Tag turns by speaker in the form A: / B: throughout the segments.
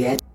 A: yet.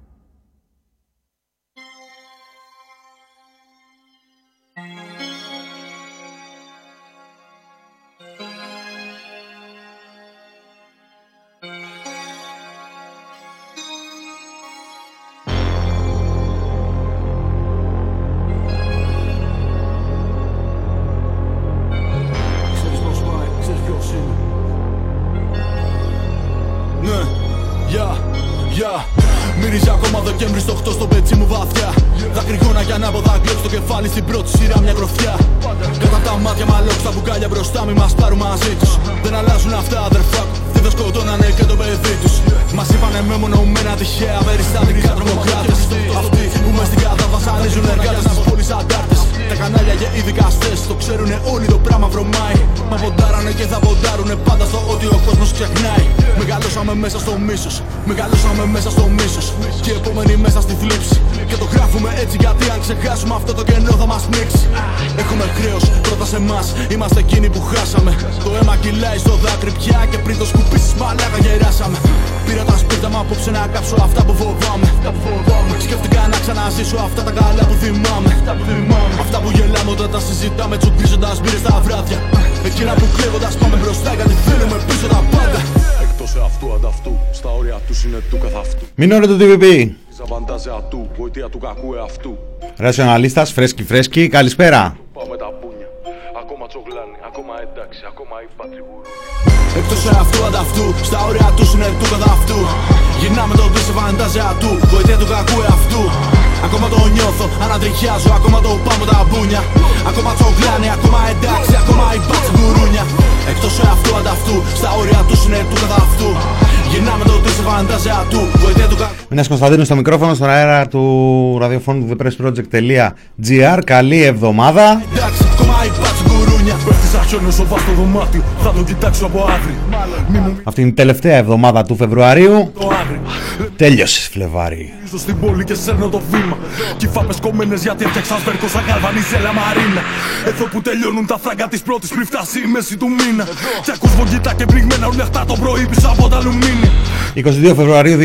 A: Αυτού.
B: Μην ώρα το TVP.
A: Ζαβαντάζε ατού, γοητεία του κακού εαυτού.
B: Ρασιοναλίστας, φρέσκι φρέσκι, καλησπέρα.
A: Πάμε τα μπούνια. Ακόμα τσογλάνι, ακόμα εντάξει, ακόμα η πατριγουρού.
C: Εκτός εαυτού ανταυτού, στα όρια τους είναι του καθ' αυτού Γυρνάμε το δι σε φαντάζια του, γοητεία του κακού εαυτού Ακόμα το νιώθω, ανατριχιάζω, ακόμα το πάμε τα μπούνια Ακόμα τσογλάνι, ακόμα εντάξει, ακόμα η μπάτση γουρούνια Εκτός εαυτού ανταυτού, στα όρια τους είναι του καθ' αυτού
B: Μινάς Κωνσταντίνου στο μικρόφωνο στον αέρα του ραδιοφώνου του thepressproject.gr Καλή εβδομάδα.
C: Εντάξει, ακόμα η μπάτση γουρούνια
A: Πέφτεις σαν χιόνι όσο πας στο δωμάτιο, θα τον κοιτάξω από αύριο. Μη μου
B: Αυτή είναι η τελευταία εβδομάδα του Φεβρουαρίου.
A: το αύριο.
B: Τέλειωσες Φλεβάρι.
A: Ίσως στην πόλη και σέρνω το βήμα. Κι οι φάπες κομμένες γιατί έφτιαξα σβέρκο σαν καλβανίζελα μαρίνα. Εδώ που τελειώνουν τα φράγκα της πρώτης πριν φτάσει η μέση του μήνα. Κι ακούς βογγητά και πνιγμένα ουλεχτά το πρωί πίσω από τα αλουμίνια.
B: 22 Φεβρουαρίου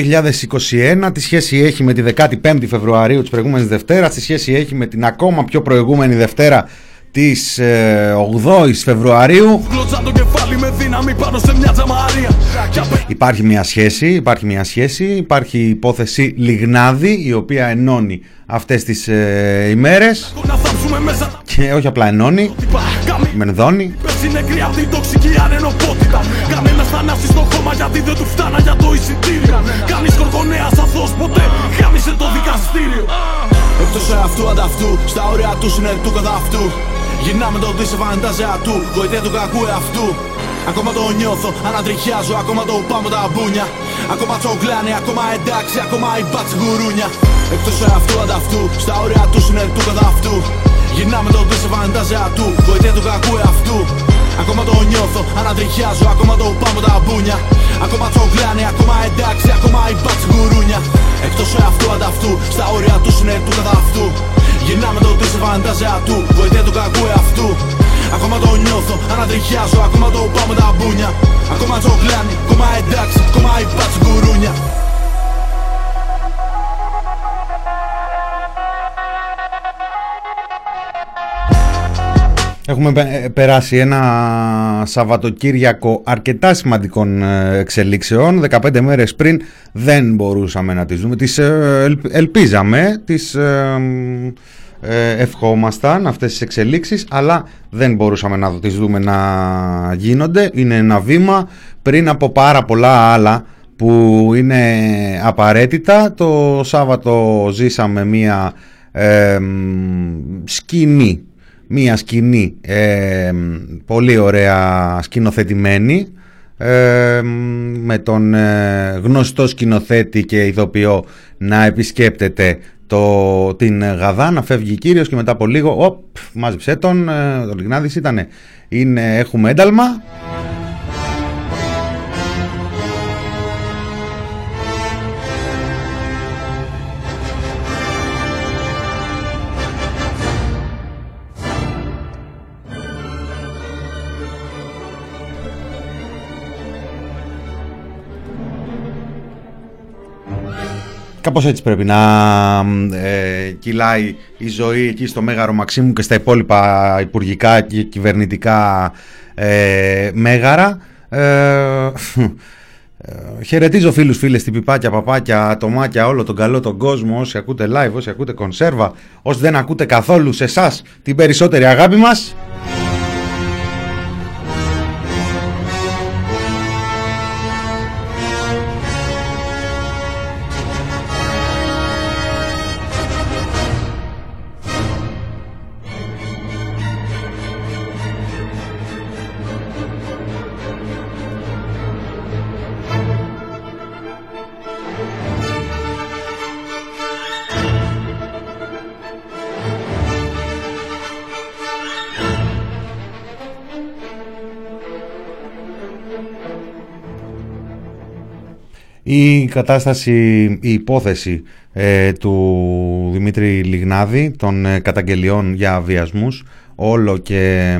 B: 2021, τι σχέση έχει με τη 15η Φεβρουαρίου της προηγούμενης Δευτέρας, τι σχέση έχει με την ακόμα πιο προηγούμενη Δευτέρα της ε, 8ης Φεβρουαρίου.
A: Γλωτζά το κεφάλι με δύναμη πάνω σε μια τζαμαρία. Κι απέ-
B: Υπάρχει μια σχέση, υπάρχει μια σχέση, υπάρχει η υπόθεση Λιγνάδη, η οποία ενώνει αυτές τις ε, ημέρες
A: Να θάψουμε μέσα τα
B: και όχι απλά ενώνει,
A: τύπα. Κάμι
B: με ενδώνει.
A: πέσει νεκρή απ' την τοξική ανενοπότητα. Κανένας θανάσι στο χώμα γιατί δεν του φτάνα για το εισιτήριο. Κανείς κορκονέας αθώος ποτέ γάμισε το δικαστήριο.
C: Εκτός εαυτού ανταυτού, στα όρια του είναι του καθ' αυτού Γυρνάμε το δι σε φαντάζια του, γοητεία του κακού εαυτού. Ακόμα το νιώθω, ανατριχιάζω, ακόμα το πάμε τα μπούνια. Ακόμα τσογλάνι, ακόμα εντάξει, ακόμα η μπάτση γουρούνια. Εκτός εαυτού ανταυτού, στα όρια του είναι του καθ' αυτού. Γυρνάμε το δι σε φαντάζια του, γοητεία του κακού εαυτού. Ακόμα το νιώθω, ανατριχιάζω, ακόμα το πάμε τα μπούνια. Ακόμα τσογλάνι, ακόμα εντάξει, ακόμα η μπάτση γουρούνια. Εκτός εαυτού ανταυτού, στα όρια του είναι του καθ' αυτού Γυρνάμε το τι σε φαντάζια του, γοητεία του κακού εαυτού. Ακόμα το νιώθω, ανατριχιάζω, ακόμα το πάμε τα μπούνια. Ακόμα τσογλάνι, ακόμα εντάξει, ακόμα η μπάτση
B: Έχουμε πε- περάσει ένα Σαββατοκύριακο αρκετά σημαντικών ε, εξελίξεων. 15 μέρες πριν δεν μπορούσαμε να τις δούμε. Τις ε, ελπ- ελπίζαμε, τις ε, ε, ευχόμασταν αυτές τις εξελίξεις, αλλά δεν μπορούσαμε να τις δούμε να γίνονται. Είναι ένα βήμα πριν από πάρα πολλά άλλα που είναι απαραίτητα. Το Σάββατο ζήσαμε μία ε, μ, σκηνή μία σκηνή ε, πολύ ωραία σκηνοθετημένη ε, με τον ε, γνωστό σκηνοθέτη και ηθοποιό να επισκέπτεται το, την Γαδά να φεύγει κύριος και μετά από λίγο οπ, μάζεψέ τον, ε, ο Λιγνάδης ήτανε είναι, έχουμε ένταλμα Κάπως έτσι πρέπει να ε, κυλάει η ζωή εκεί στο Μέγαρο Μαξίμου και στα υπόλοιπα υπουργικά και κυβερνητικά ε, μέγαρα. Ε, ε, χαιρετίζω φίλους, φίλες, τυπιπάκια, παπάκια, ατομάκια, όλο τον καλό τον κόσμο, όσοι ακούτε live, όσοι ακούτε κονσέρβα, όσοι δεν ακούτε καθόλου σε εσάς την περισσότερη αγάπη μας. Η κατάσταση, η υπόθεση ε, του Δημήτρη Λιγνάδη των ε, καταγγελιών για βιασμούς όλο και,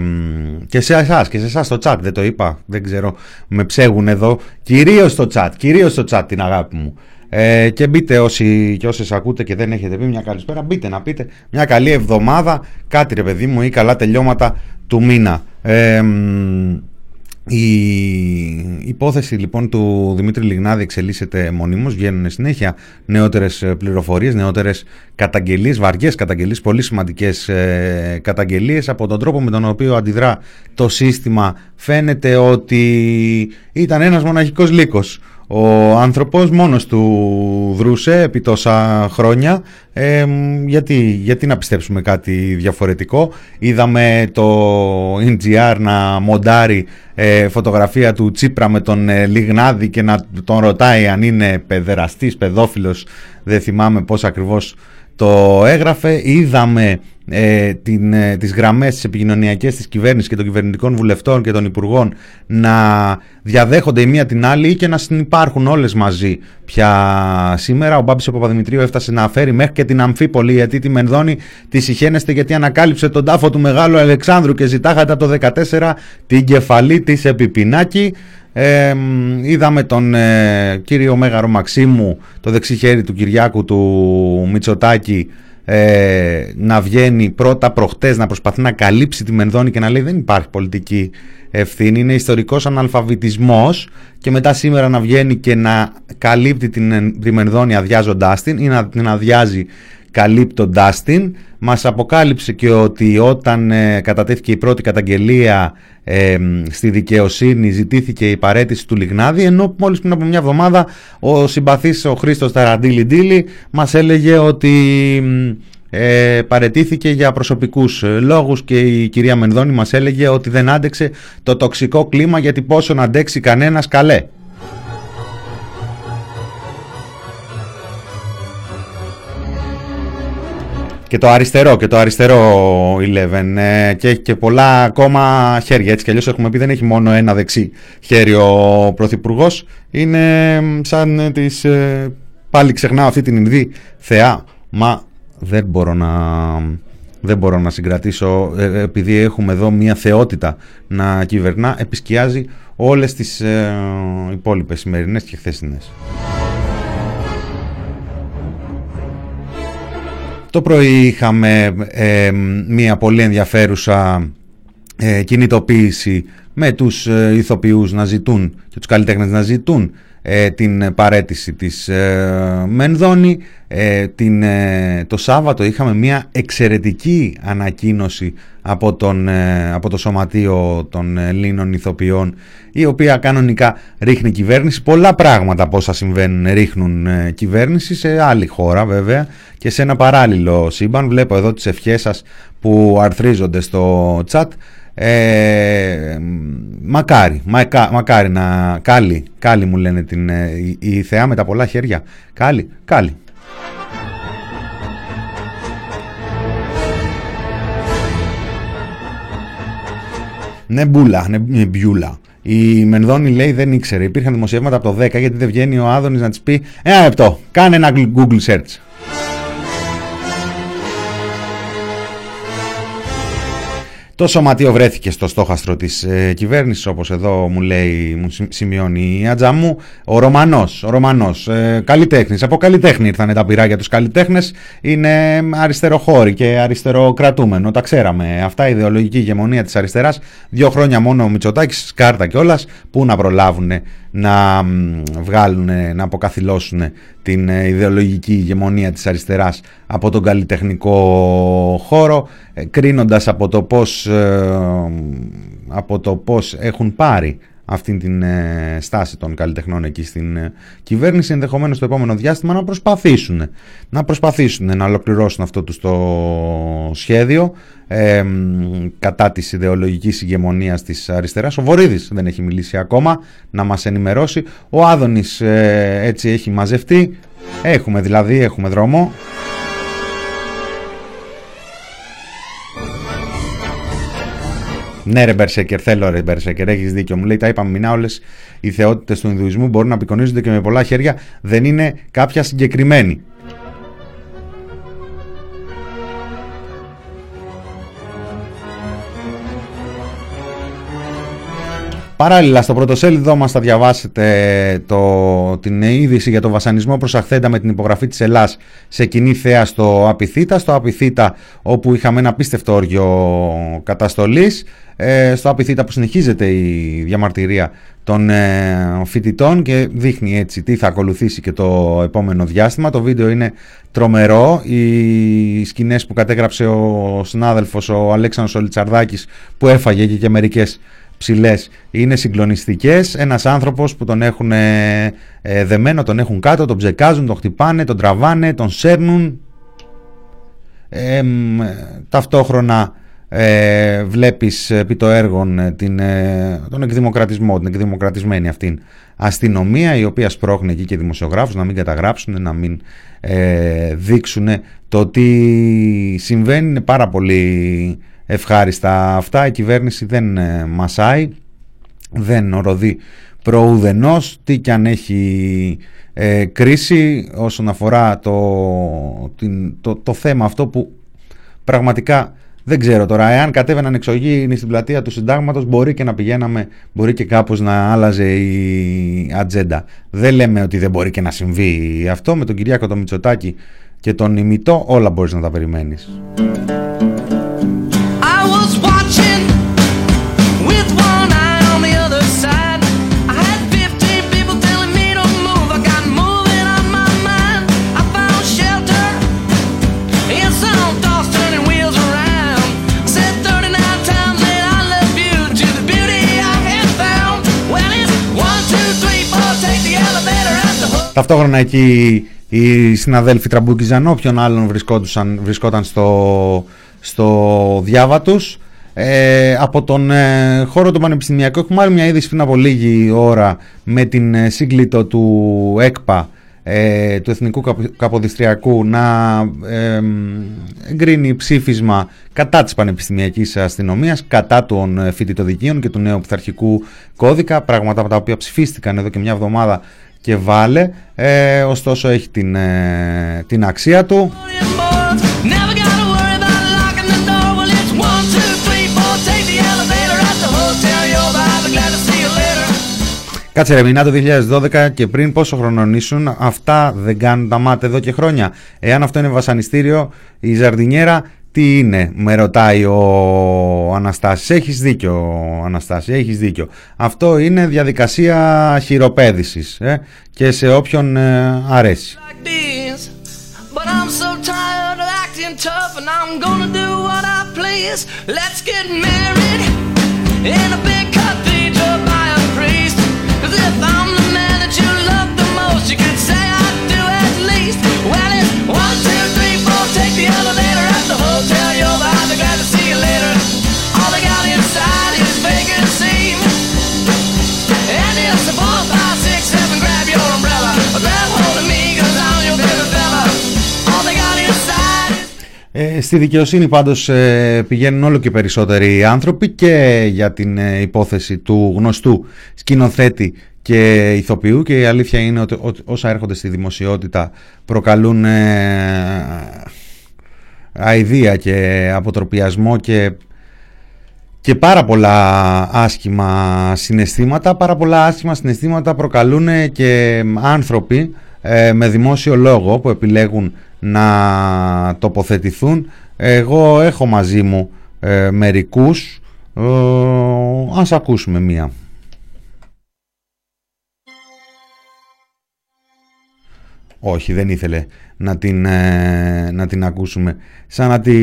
B: και σε εσάς και σε εσάς στο chat δεν το είπα, δεν ξέρω, με ψέγουν εδώ κυρίως στο chat, κυρίως στο chat την αγάπη μου. Ε, και μπείτε όσοι και όσες ακούτε και δεν έχετε πει μια καλησπέρα μπείτε να πείτε μια καλή εβδομάδα κάτι ρε παιδί μου ή καλά τελειώματα του μήνα. Ε, η υπόθεση λοιπόν του Δημήτρη Λιγνάδη εξελίσσεται μονίμως, βγαίνουν συνέχεια νεότερες πληροφορίες, νεότερες καταγγελίες, βαριές καταγγελίες, πολύ σημαντικές ε, καταγγελίες από τον τρόπο με τον οποίο αντιδρά το σύστημα. Φαίνεται ότι ήταν ένας μοναχικός λύκος ο άνθρωπος μόνος του δρούσε επί τόσα χρόνια. Ε, γιατί, γιατί να πιστέψουμε κάτι διαφορετικό; Είδαμε το NGR να μοντάρει ε, φωτογραφία του Τσίπρα με τον ε, Λιγνάδη και να τον ρωτάει αν είναι παιδεραστής, παιδόφιλος. Δεν θυμάμαι πώς ακριβώς το έγραφε. Είδαμε ε, την, ε, τις γραμμές τις επικοινωνιακές της κυβέρνησης και των κυβερνητικών βουλευτών και των υπουργών να διαδέχονται η μία την άλλη ή και να συνεπάρχουν όλες μαζί πια σήμερα. Ο Μπάμπης ο Παπαδημητρίου έφτασε να φέρει μέχρι και την Αμφίπολη γιατί τη Μενδώνη τη συχαίνεστε γιατί ανακάλυψε τον τάφο του Μεγάλου Αλεξάνδρου και ζητάχατε το 14 την κεφαλή της Επιπινάκη. Ε, είδαμε τον ε, κύριο Μέγαρο Μαξίμου, το δεξί χέρι του Κυριάκου του Μητσοτάκη ε, να βγαίνει πρώτα προχτές να προσπαθεί να καλύψει τη Μενδώνη και να λέει δεν υπάρχει πολιτική ευθύνη, είναι ιστορικός αναλφαβητισμός και μετά σήμερα να βγαίνει και να καλύπτει την, τη Μενδώνη αδειάζοντάς την ή να την αδειάζει καλύπτοντάς την μας αποκάλυψε και ότι όταν ε, κατατέθηκε η πρώτη καταγγελία ε, στη δικαιοσύνη ζητήθηκε η παρέτηση του Λιγνάδη ενώ μόλις πριν από μια εβδομάδα ο συμπαθής ο Χρήστος Ταραντήλη Ντίλη μας έλεγε ότι ε, παρετήθηκε για προσωπικούς ε, λόγους και η κυρία Μενδώνη μας έλεγε ότι δεν άντεξε το τοξικό κλίμα γιατί πόσο να αντέξει κανένας καλέ. Και το αριστερό, και το αριστερό 11 ε, και έχει και πολλά ακόμα χέρια. Έτσι κι αλλιώς έχουμε πει δεν έχει μόνο ένα δεξί χέρι ο Πρωθυπουργός. Είναι σαν τις... Ε, πάλι ξεχνάω αυτή την Ινδή θεά. Μα δεν μπορώ να... Δεν μπορώ να συγκρατήσω ε, επειδή έχουμε εδώ μια θεότητα να κυβερνά επισκιάζει όλες τις ε, υπόλοιπες σημερινές και χθεσινές. Το πρωί είχαμε ε, μια πολύ ενδιαφέρουσα ε, κινητοποίηση με τους ε, ηθοποιούς να ζητούν και τους καλλιτέχνες να ζητούν ε, την παρέτηση της ε, Μενδώνη. Ε, την, το Σάββατο είχαμε μια εξαιρετική ανακοίνωση από, τον, από το Σωματείο των Ελλήνων Ηθοποιών η οποία κανονικά ρίχνει κυβέρνηση. Πολλά πράγματα από όσα συμβαίνουν ρίχνουν κυβέρνηση σε άλλη χώρα βέβαια και σε ένα παράλληλο σύμπαν. Βλέπω εδώ τις ευχές σας που αρθρίζονται στο chat. Ε, μακάρι, μακάρι να... Κάλλη, κάλλη μου λένε την, ε, η, η, θεά με τα πολλά χέρια. Κάλλη, κάλλη. Νεμπούλα, νεμπιούλα. Η Μενδώνη λέει δεν ήξερε. Υπήρχαν δημοσιεύματα από το 10 γιατί δεν βγαίνει ο Άδωνης να της πει Ένα λεπτό, κάνε ένα Google search. Το σωματείο βρέθηκε στο στόχαστρο της ε, κυβέρνησης, όπως εδώ μου λέει, μου σημειώνει η Ατζαμού. Ο Ρωμανός, ο Ρωμανός, ε, καλλιτέχνης. Από καλλιτέχνη ήρθαν τα πειρά για τους καλλιτέχνες. Είναι αριστεροχώρη και αριστεροκρατούμενο, τα ξέραμε. Αυτά η ιδεολογική ηγεμονία της αριστεράς. Δύο χρόνια μόνο ο Μητσοτάκης, κάρτα κιόλας, που να προλάβουν να βγάλουν, να αποκαθιλώσουν την ε, ιδεολογική ηγεμονία της αριστεράς από τον καλλιτεχνικό χώρο ε, κρίνοντας από το πώς, ε, από το πώς έχουν πάρει αυτή την στάση των καλλιτεχνών εκεί στην κυβέρνηση ενδεχομένως το επόμενο διάστημα να προσπαθήσουν να προσπαθήσουν να ολοκληρώσουν αυτό τους το σχέδιο ε, κατά της ιδεολογικής ηγεμονίας της αριστεράς. Ο Βορύδης δεν έχει μιλήσει ακόμα να μας ενημερώσει. Ο Άδωνης ε, έτσι έχει μαζευτεί. Έχουμε δηλαδή, έχουμε δρόμο. Ναι, ρε Μπερσέκερ, θέλω ρε Μπερσέκερ, έχεις δίκιο. Μου λέει τα είπαμε μηνά όλες οι θεότητες του Ινδουισμού μπορούν να απεικονίζονται και με πολλά χέρια. Δεν είναι κάποια συγκεκριμένη. Παράλληλα, στο πρωτοσέλιδό μας θα διαβάσετε το, την είδηση για το βασανισμό προς Αχθέντα με την υπογραφή της Ελλάς σε κοινή θέα στο Απιθύτα. Στο Απιθύτα όπου είχαμε ένα πίστευτο όργιο καταστολής. Ε, στο Απιθύτα που συνεχίζεται η διαμαρτυρία των ε, φοιτητών και δείχνει έτσι τι θα ακολουθήσει και το επόμενο διάστημα. Το βίντεο είναι τρομερό. Οι σκηνές που κατέγραψε ο συνάδελφος ο Αλέξανδρος Ολιτσαρδάκης που έφαγε και, και μερικές ψηλές είναι συγκλονιστικές. Ένας άνθρωπος που τον έχουν ε, δεμένο, τον έχουν κάτω, τον ψεκάζουν, τον χτυπάνε, τον τραβάνε, τον σέρνουν. Ε, ταυτόχρονα ε, βλέπεις επί το έργο ε, την, ε, τον εκδημοκρατισμό, την εκδημοκρατισμένη αυτήν αστυνομία η οποία σπρώχνει εκεί και δημοσιογράφους να μην καταγράψουν, να μην ε, δείξουν το τι συμβαίνει είναι πάρα πολύ ευχάριστα αυτά. Η κυβέρνηση δεν ε, μασάει, δεν οροδεί προουδενός, τι κι αν έχει ε, κρίση όσον αφορά το, την, το, το θέμα αυτό που πραγματικά δεν ξέρω τώρα, εάν κατέβαιναν εξωγήινοι στην πλατεία του συντάγματος μπορεί και να πηγαίναμε, μπορεί και κάπως να άλλαζε η ατζέντα. Δεν λέμε ότι δεν μπορεί και να συμβεί αυτό με τον Κυριάκο το Μητσοτάκη και τον ημιτό, όλα μπορείς να τα περιμένεις. Ταυτόχρονα εκεί οι συναδέλφοι Τραμπούκιζαν όποιον άλλον βρισκόταν, βρισκόταν στο, στο διάβα τους. Ε, από τον ε, χώρο του Πανεπιστημιακού έχουμε άλλη μια είδηση πριν από λίγη ώρα με την ε, σύγκλιτο του ΕΚΠΑ ε, του Εθνικού Καποδιστριακού να ε, εγκρίνει ψήφισμα κατά της πανεπιστημιακής αστυνομίας, κατά των φοιτητοδικείων και του νέου πειθαρχικού κώδικα, πράγματα τα οποία ψηφίστηκαν εδώ και μια εβδομάδα και βάλε, ε, ωστόσο έχει την, ε, την αξία του. Κάτσε ρε μηνά το 2012 και πριν πόσο χρονών ήσουν, αυτά δεν κάνουν τα μάτια εδώ και χρόνια. Εάν αυτό είναι βασανιστήριο, η Ζαρδινιέρα τι είναι, με ρωτάει ο Αναστάσης. Έχεις δίκιο, Αναστάση, έχεις δίκιο. Αυτό είναι διαδικασία χειροπέδησης ε, και σε όποιον ε, αρέσει. Ε, στη δικαιοσύνη πάντως ε, πηγαίνουν όλο και περισσότεροι άνθρωποι και για την ε, υπόθεση του γνωστού σκηνοθέτη και ηθοποιού και η αλήθεια είναι ότι όσα έρχονται στη δημοσιότητα προκαλούν αηδία και αποτροπιασμό και και πάρα πολλά άσχημα συναισθήματα. Πάρα πολλά άσχημα συναισθήματα προκαλούν και άνθρωποι ε, με δημόσιο λόγο που επιλέγουν να τοποθετηθούν. Εγώ έχω μαζί μου ε, μερικούς. Ε, ας ακούσουμε μία. Όχι, δεν ήθελε να την, ε, να την ακούσουμε. Σαν να τη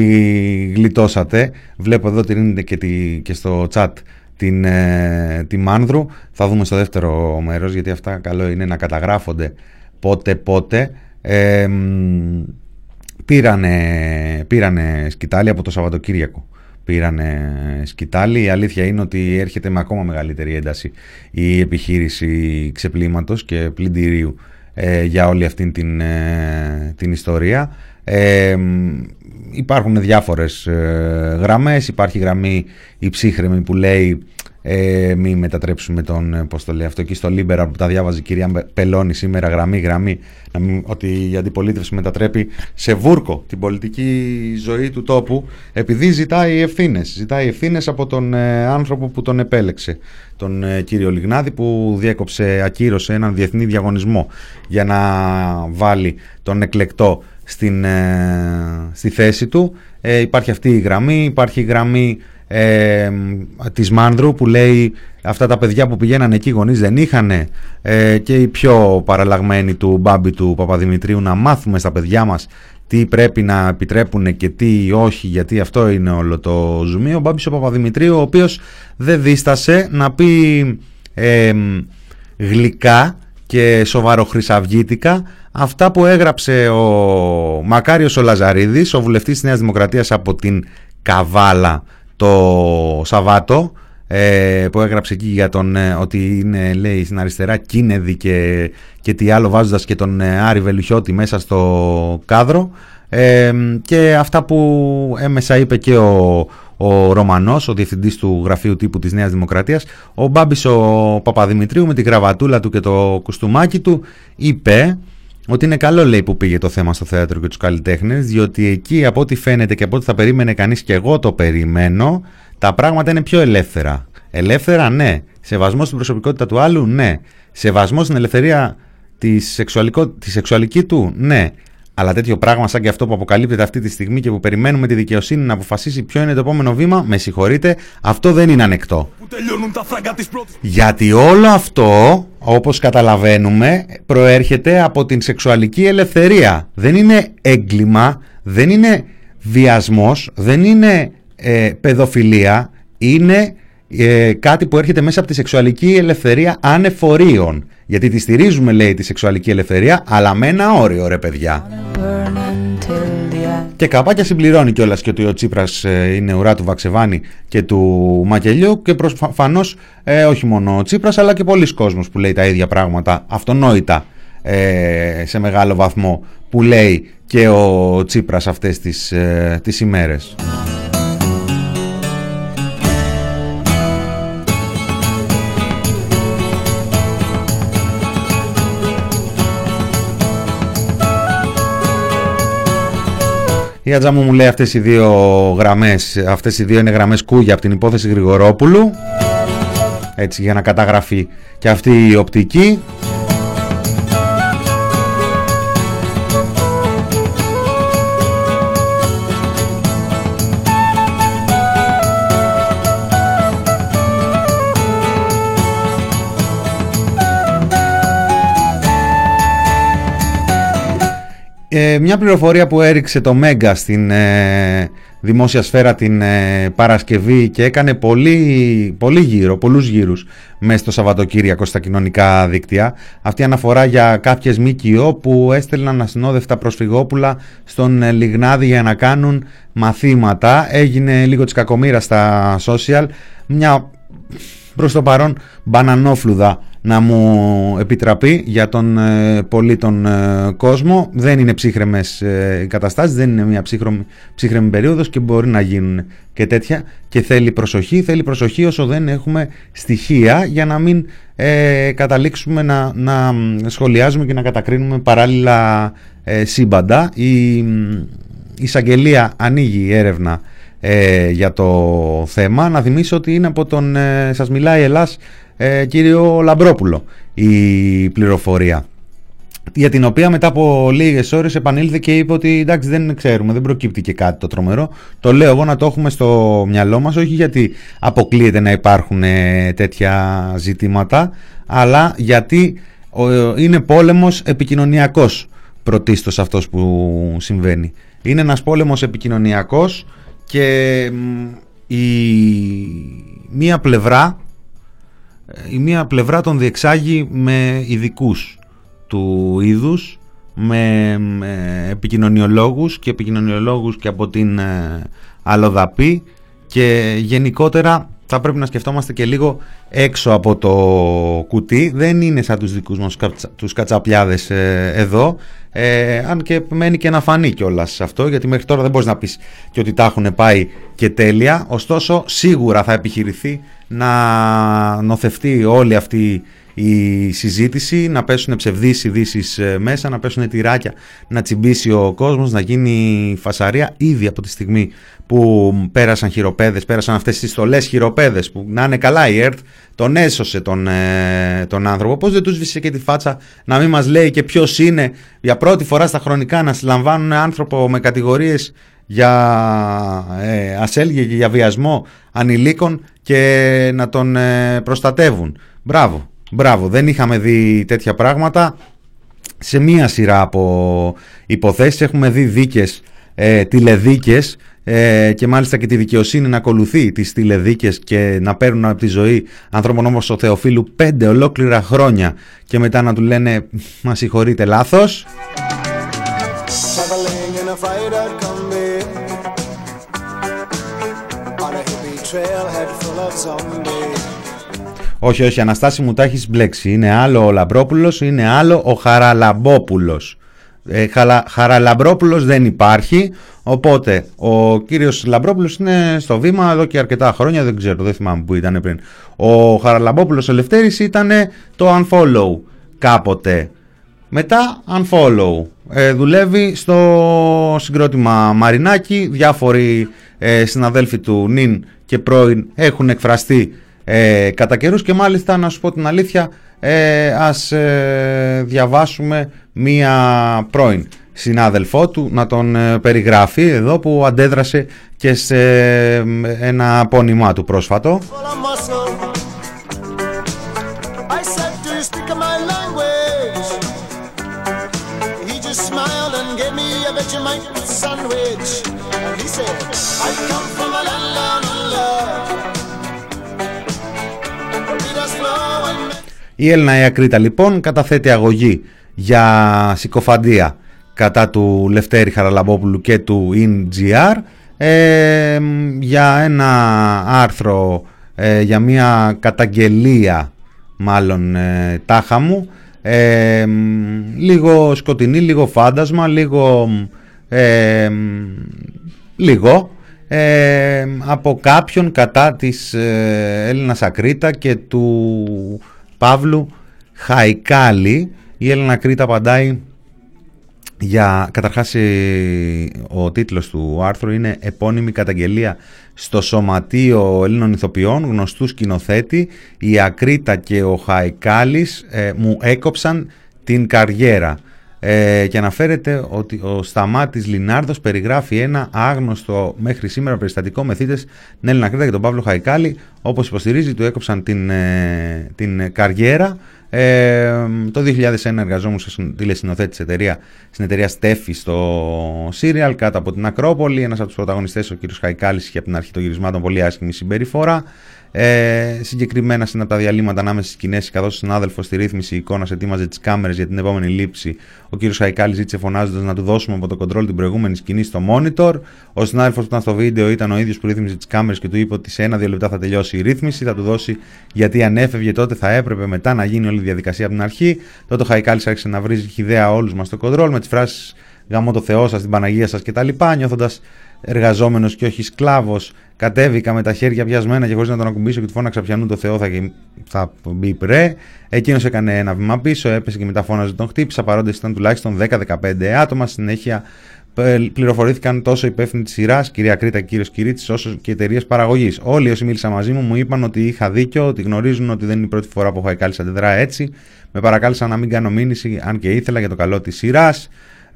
B: γλιτώσατε. Βλέπω εδώ την και, τη, και στο chat την, ε, τη Μάνδρου. Θα δούμε στο δεύτερο μέρος γιατί αυτά καλό είναι να καταγράφονται πότε πότε. Ε, πήρανε, πήρανε σκητάλη από το Σαββατοκύριακο. Πήρανε σκητάλη. Η αλήθεια είναι ότι έρχεται με ακόμα μεγαλύτερη ένταση η επιχείρηση ξεπλήματος και πλυντηρίου ε, για όλη αυτή την, ε, την ιστορία. Ε, υπάρχουν διάφορες ε, γραμμές. Υπάρχει γραμμή η ψύχραιμη που λέει ε, μη μετατρέψουμε τον, ε, πώς το λέει αυτό, εκεί στο Λίμπερα που τα διάβαζε η κυρία Πελώνη σήμερα, γραμμή, γραμμή, να μην, ότι η αντιπολίτευση μετατρέπει σε βούρκο την πολιτική ζωή του τόπου, επειδή ζητάει ευθύνες. Ζητάει ευθύνες από τον ε, άνθρωπο που τον επέλεξε, τον ε, κύριο Λιγνάδη, που διέκοψε, ακύρωσε έναν διεθνή διαγωνισμό για να βάλει τον εκλεκτό στην, στη θέση του. υπάρχει αυτή η γραμμή, υπάρχει η γραμμή ε, της Μάνδρου που λέει αυτά τα παιδιά που πηγαίναν εκεί γονείς δεν είχαν ε, και οι πιο παραλλαγμένοι του Μπάμπη του Παπαδημητρίου να μάθουμε στα παιδιά μας τι πρέπει να επιτρέπουν και τι όχι γιατί αυτό είναι όλο το ζουμί ο Μπάμπης ο Παπαδημητρίου ο οποίος δεν δίστασε να πει ε, γλυκά και σοβαροχρυσαυγήτικα αυτά που έγραψε ο Μακάριος ο Λαζαρίδης ο βουλευτής της Νέας Δημοκρατίας από την Καβάλα το Σαββάτο ε, που έγραψε εκεί για τον ε, ότι είναι λέει στην αριστερά Κίνεδη και, και τι άλλο βάζοντας και τον ε, Άρη Βελουχιώτη μέσα στο κάδρο. Ε, και αυτά που έμεσα είπε και ο, ο Ρωμανός, ο διευθυντής του γραφείου τύπου της Νέας Δημοκρατίας ο Μπάμπης ο Παπαδημητρίου με την κραβατούλα του και το κουστούμάκι του είπε ότι είναι καλό λέει που πήγε το θέμα στο θέατρο και τους καλλιτέχνες διότι εκεί από ό,τι φαίνεται και από ό,τι θα περίμενε κανείς και εγώ το περιμένω τα πράγματα είναι πιο ελεύθερα. Ελεύθερα ναι. Σεβασμό στην προσωπικότητα του άλλου ναι. Σεβασμό στην ελευθερία της, της σεξουαλική του ναι. Αλλά τέτοιο πράγμα σαν και αυτό που αποκαλύπτεται αυτή τη στιγμή και που περιμένουμε τη δικαιοσύνη να αποφασίσει ποιο είναι το επόμενο βήμα, με συγχωρείτε, αυτό δεν είναι ανεκτό. Γιατί όλο αυτό, όπως καταλαβαίνουμε, προέρχεται από την σεξουαλική ελευθερία. Δεν είναι έγκλημα, δεν είναι βιασμός, δεν είναι ε, παιδοφιλία, είναι ε, κάτι που έρχεται μέσα από τη σεξουαλική ελευθερία ανεφορίων. Γιατί τη στηρίζουμε, λέει, τη σεξουαλική ελευθερία, αλλά με ένα όριο, ρε παιδιά. Και καπάκια συμπληρώνει κιόλας και ότι ο Τσίπρας ε, είναι ουρά του Βαξεβάνη και του Μακελιού και προφανώ ε, όχι μόνο ο Τσίπρας αλλά και πολλοί κόσμος που λέει τα ίδια πράγματα αυτονόητα ε, σε μεγάλο βαθμό που λέει και ο Τσίπρας αυτές τις, ε, τις ημέρες. Η Ατζάμου μου λέει αυτές οι δύο γραμμές, αυτές οι δύο είναι γραμμές κούγια από την υπόθεση Γρηγορόπουλου. Έτσι για να καταγραφεί και αυτή η οπτική. Ε, μια πληροφορία που έριξε το Μέγκα στην ε, δημόσια σφαίρα την ε, Παρασκευή και έκανε πολύ, πολύ γύρω, πολλούς γύρους μέσα στο Σαββατοκύριακο στα κοινωνικά δίκτυα. Αυτή αναφορά για κάποιες ΜΚΟ που έστελναν ασυνόδευτα προσφυγόπουλα στον Λιγνάδη για να κάνουν μαθήματα. Έγινε λίγο της κακομήρα στα social. Μια προς το παρόν μπανανόφλουδα να μου επιτραπεί για τον ε, πολύ τον ε, κόσμο. Δεν είναι ψύχρεμες ε, καταστάσεις, δεν είναι μια ψύχρεμη, ψύχρεμη περίοδος και μπορεί να γίνουν και τέτοια και θέλει προσοχή, θέλει προσοχή όσο δεν έχουμε στοιχεία για να μην ε, καταλήξουμε να, να σχολιάζουμε και να κατακρίνουμε παράλληλα ε, σύμπαντα. Η, η εισαγγελία ανοίγει έρευνα ε, για το θέμα. Να θυμίσω ότι είναι από τον ε, σας μιλάει Ελλάς ε, κύριο Λαμπρόπουλο η πληροφορία για την οποία μετά από λίγες ώρες επανήλθε και είπε ότι εντάξει δεν ξέρουμε, δεν προκύπτει και κάτι το τρομερό. Το λέω εγώ να το έχουμε στο μυαλό μας, όχι γιατί αποκλείεται να υπάρχουν ε, τέτοια ζητήματα, αλλά γιατί είναι πόλεμος επικοινωνιακός πρωτίστως αυτός που συμβαίνει. Είναι ένας πόλεμος επικοινωνιακός και η μία πλευρά η μία πλευρά τον διεξάγει με ειδικούς του είδους με, με επικοινωνιολόγους και επικοινωνιολόγους και από την ε, Αλλοδαπή και γενικότερα θα πρέπει να σκεφτόμαστε και λίγο έξω από το κουτί. Δεν είναι σαν τους δικούς μας τους κατσαπιάδες ε, εδώ. Ε, αν και μένει και να φανεί κιόλας αυτό, γιατί μέχρι τώρα δεν μπορείς να πεις και ότι τα έχουν πάει και τέλεια. Ωστόσο, σίγουρα θα επιχειρηθεί να νοθευτεί όλη αυτή η συζήτηση, να πέσουν ψευδείς ειδήσεις ε, μέσα, να πέσουν τυράκια, να τσιμπήσει ο κόσμος, να γίνει φασαρία ήδη από τη στιγμή που πέρασαν χειροπέδες, πέρασαν αυτές τις στολές χειροπέδες που να είναι καλά η ΕΡΤ, τον έσωσε τον, ε, τον άνθρωπο. Πώς δεν τους βρίσκει και τη φάτσα να μην μας λέει και ποιος είναι για πρώτη φορά στα χρονικά να συλλαμβάνουν άνθρωπο με κατηγορίες για ε, ασέλγεια και για βιασμό ανηλίκων και να τον ε, προστατεύουν. Μπράβο, μπράβο. Δεν είχαμε δει τέτοια πράγματα σε μία σειρά από υποθέσεις. Έχουμε δει δίκες, ε, τηλεδίκες ε, και μάλιστα και τη δικαιοσύνη να ακολουθεί τις τηλεδίκες και να παίρνουν από τη ζωή ανθρώπων όπως ο Θεοφίλου πέντε ολόκληρα χρόνια και μετά να του λένε «Μα συγχωρείτε λάθος». Όχι, όχι, Αναστάση μου τα έχεις μπλέξει. Είναι άλλο ο Λαμπρόπουλος, είναι άλλο ο Χαραλαμπόπουλος. Ε, Χαραλαμπρόπουλος δεν υπάρχει, οπότε ο κύριος Λαμπρόπουλος είναι στο βήμα εδώ και αρκετά χρόνια, δεν ξέρω, δεν θυμάμαι που ήταν πριν. Ο Χαραλαμπόπουλος Ελευθέρης ήταν το unfollow κάποτε. Μετά unfollow. Ε, δουλεύει στο συγκρότημα Μαρινάκη, διάφοροι ε, συναδέλφοι του νυν και πρώην έχουν εκφραστεί ε, κατά καιρούς και μάλιστα να σου πω την αλήθεια ε, ας ε, διαβάσουμε μία πρώην συνάδελφό του να τον ε, περιγράφει εδώ που αντέδρασε και σε ένα απόνημά του πρόσφατο. Η Έλληνα Ιακρίτα λοιπόν καταθέτει αγωγή για συκοφαντία κατά του Λευτέρη Χαραλαμπόπουλου και του INGR ε, για ένα άρθρο, ε, για μια καταγγελία μάλλον ε, τάχα μου ε, λίγο σκοτεινή, λίγο φάντασμα, λίγο ε, λίγο από κάποιον κατά της Έλληνας Ακρίτα και του Παύλου Χαϊκάλη. Η Έλληνα Κρήτα απαντάει για, καταρχάς ο τίτλος του άρθρου είναι «Επώνυμη καταγγελία στο Σωματείο Ελλήνων Ηθοποιών, γνωστού σκηνοθέτη, η Ακρίτα και ο Χαϊκάλης ε, μου έκοψαν την καριέρα». Ε, και αναφέρεται ότι ο Σταμάτης Λινάρδος περιγράφει ένα άγνωστο μέχρι σήμερα περιστατικό με θύτες την Έλληνα Κρήτα και τον Παύλο Χαϊκάλη όπως υποστηρίζει του έκοψαν την, ε, την καριέρα ε, το 2001 εργαζόμουν σε τηλεσυνοθέτη εταιρεία, στην εταιρεία Στέφη στο Σύριαλ κάτω από την Ακρόπολη. Ένας από τους πρωταγωνιστές, ο κ. Χαϊκάλης, είχε από την αρχή των γυρισμάτων πολύ άσχημη συμπεριφορά. Ε, συγκεκριμένα στην από τα διαλύματα ανάμεσα στις σκηνές, καθώς ο συνάδελφος στη ρύθμιση εικόνας ετοίμαζε τις κάμερες για την επόμενη λήψη, ο κ. Χαϊκάλης ζήτησε φωνάζοντας να του δώσουμε από το κοντρόλ την προηγούμενη σκηνή στο monitor. Ο συνάδελφος που ήταν στο βίντεο ήταν ο ίδιος που ρύθμιζε τις κάμερες και του είπε ότι σε ένα-δύο λεπτά θα τελειώσει η ρύθμιση, θα του δώσει γιατί αν έφευγε τότε θα έπρεπε μετά να γίνει όλη η διαδικασία από την αρχή. Τότε ο Χαϊκάλης άρχισε να βρίζει χιδέα όλους μας στο κοντρόλ με τις φράσεις Γαμώ το Θεό σας, την Παναγία σας κτλ. Νιώθοντας εργαζόμενος και όχι σκλάβος, κατέβηκα με τα χέρια πιασμένα και χωρίς να τον ακουμπήσω και του φώναξα πιανού το Θεό θα, θα μπει πρέ. Εκείνος έκανε ένα βήμα πίσω, έπεσε και μετά φώναζε τον χτύπησα. Παρόντες ήταν τουλάχιστον 10-15 άτομα. Συνέχεια πληροφορήθηκαν τόσο οι υπεύθυνοι της σειράς, κυρία Κρήτα και κύριος Κυρίτης, όσο και εταιρείες παραγωγής. Όλοι όσοι μίλησαν μαζί μου μου είπαν ότι είχα δίκιο, ότι γνωρίζουν ότι δεν είναι η πρώτη φορά που ο Χαϊκάλη αντιδρά έτσι. Με παρακάλεσαν να μην κάνω μήνυση, αν και ήθελα για το καλό της σειράς.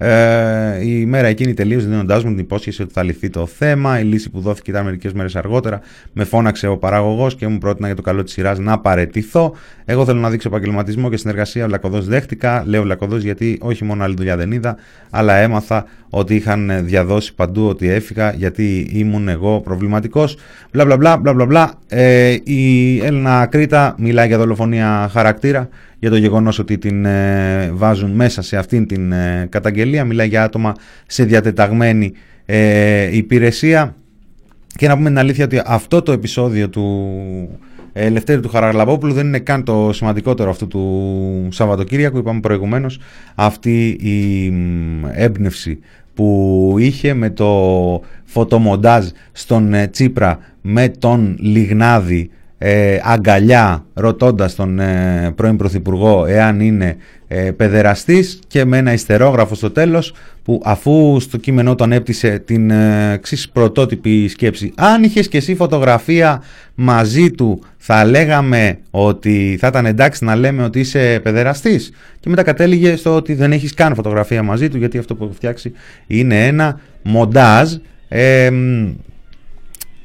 B: Ε, η μέρα εκείνη τελείωσε δίνοντάς μου την υπόσχεση ότι θα λυθεί το θέμα. Η λύση που δόθηκε ήταν μερικές μέρες αργότερα. Με φώναξε ο παραγωγός και μου πρότεινα για το καλό της σειράς να παρετηθώ. Εγώ θέλω να δείξω επαγγελματισμό και συνεργασία. Βλακοδός δέχτηκα. Λέω βλακοδός γιατί όχι μόνο άλλη δουλειά δεν είδα, αλλά έμαθα ότι είχαν διαδώσει παντού ότι έφυγα γιατί ήμουν εγώ προβληματικός. Μπλα μπλα μπλα μπλα μπλα. Ε, η Έλληνα Κρήτα μιλάει για δολοφονία χαρακτήρα για το γεγονός ότι την ε, βάζουν μέσα σε αυτήν την ε, καταγγελία. Μιλάει για άτομα σε διατεταγμένη ε, υπηρεσία. Και να πούμε την αλήθεια ότι αυτό το επεισόδιο του Ελευθέρου του Χαραγλαβόπουλου δεν είναι καν το σημαντικότερο αυτού του Σαββατοκύριακου. Είπαμε προηγουμένως αυτή η έμπνευση που είχε με το φωτομοντάζ στον Τσίπρα με τον Λιγνάδη ε, αγκαλιά ρωτώντας τον ε, πρώην Πρωθυπουργό εάν είναι ε, παιδεραστής και με ένα ιστερόγραφο στο τέλος που αφού στο κείμενό τον έπτυσε την ε, πρωτότυπη σκέψη. Αν είχες και εσύ φωτογραφία μαζί του θα λέγαμε ότι θα ήταν εντάξει να λέμε ότι είσαι παιδεραστής και μετά κατέληγε στο ότι δεν έχεις καν φωτογραφία μαζί του γιατί αυτό που έχει φτιάξει είναι ένα μοντάζ ε,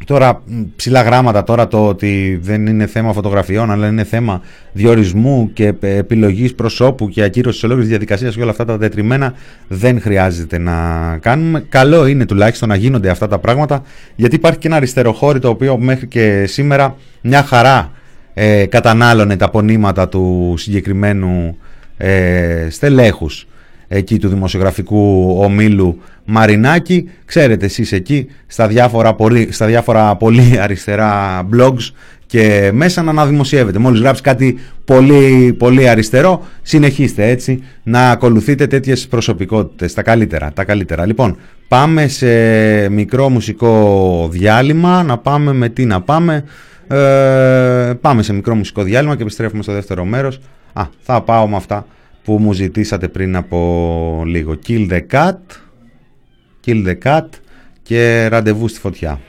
B: Τώρα ψηλά γράμματα τώρα το ότι δεν είναι θέμα φωτογραφιών αλλά είναι θέμα διορισμού και επιλογής προσώπου και ακύρωσης ολόκληρης διαδικασίας και όλα αυτά τα τετριμένα δεν χρειάζεται να κάνουμε. Καλό είναι τουλάχιστον να γίνονται αυτά τα πράγματα γιατί υπάρχει και ένα αριστεροχώρι το οποίο μέχρι και σήμερα μια χαρά ε, κατανάλωνε τα πονήματα του συγκεκριμένου ε, στελέχους εκεί του δημοσιογραφικού ομίλου Μαρινάκη. Ξέρετε εσείς εκεί στα διάφορα, πολύ, στα διάφορα πολύ αριστερά blogs και μέσα να αναδημοσιεύετε. Μόλις γράψει κάτι πολύ, πολύ αριστερό, συνεχίστε έτσι να ακολουθείτε τέτοιες προσωπικότητες, τα καλύτερα, τα καλύτερα. Λοιπόν, πάμε σε μικρό μουσικό διάλειμμα, να πάμε με τι να πάμε. Ε, πάμε σε μικρό μουσικό διάλειμμα και επιστρέφουμε στο δεύτερο μέρος. Α, θα πάω με αυτά που μου ζητήσατε πριν από λίγο. Kill the cat, kill the cat και ραντεβού στη φωτιά.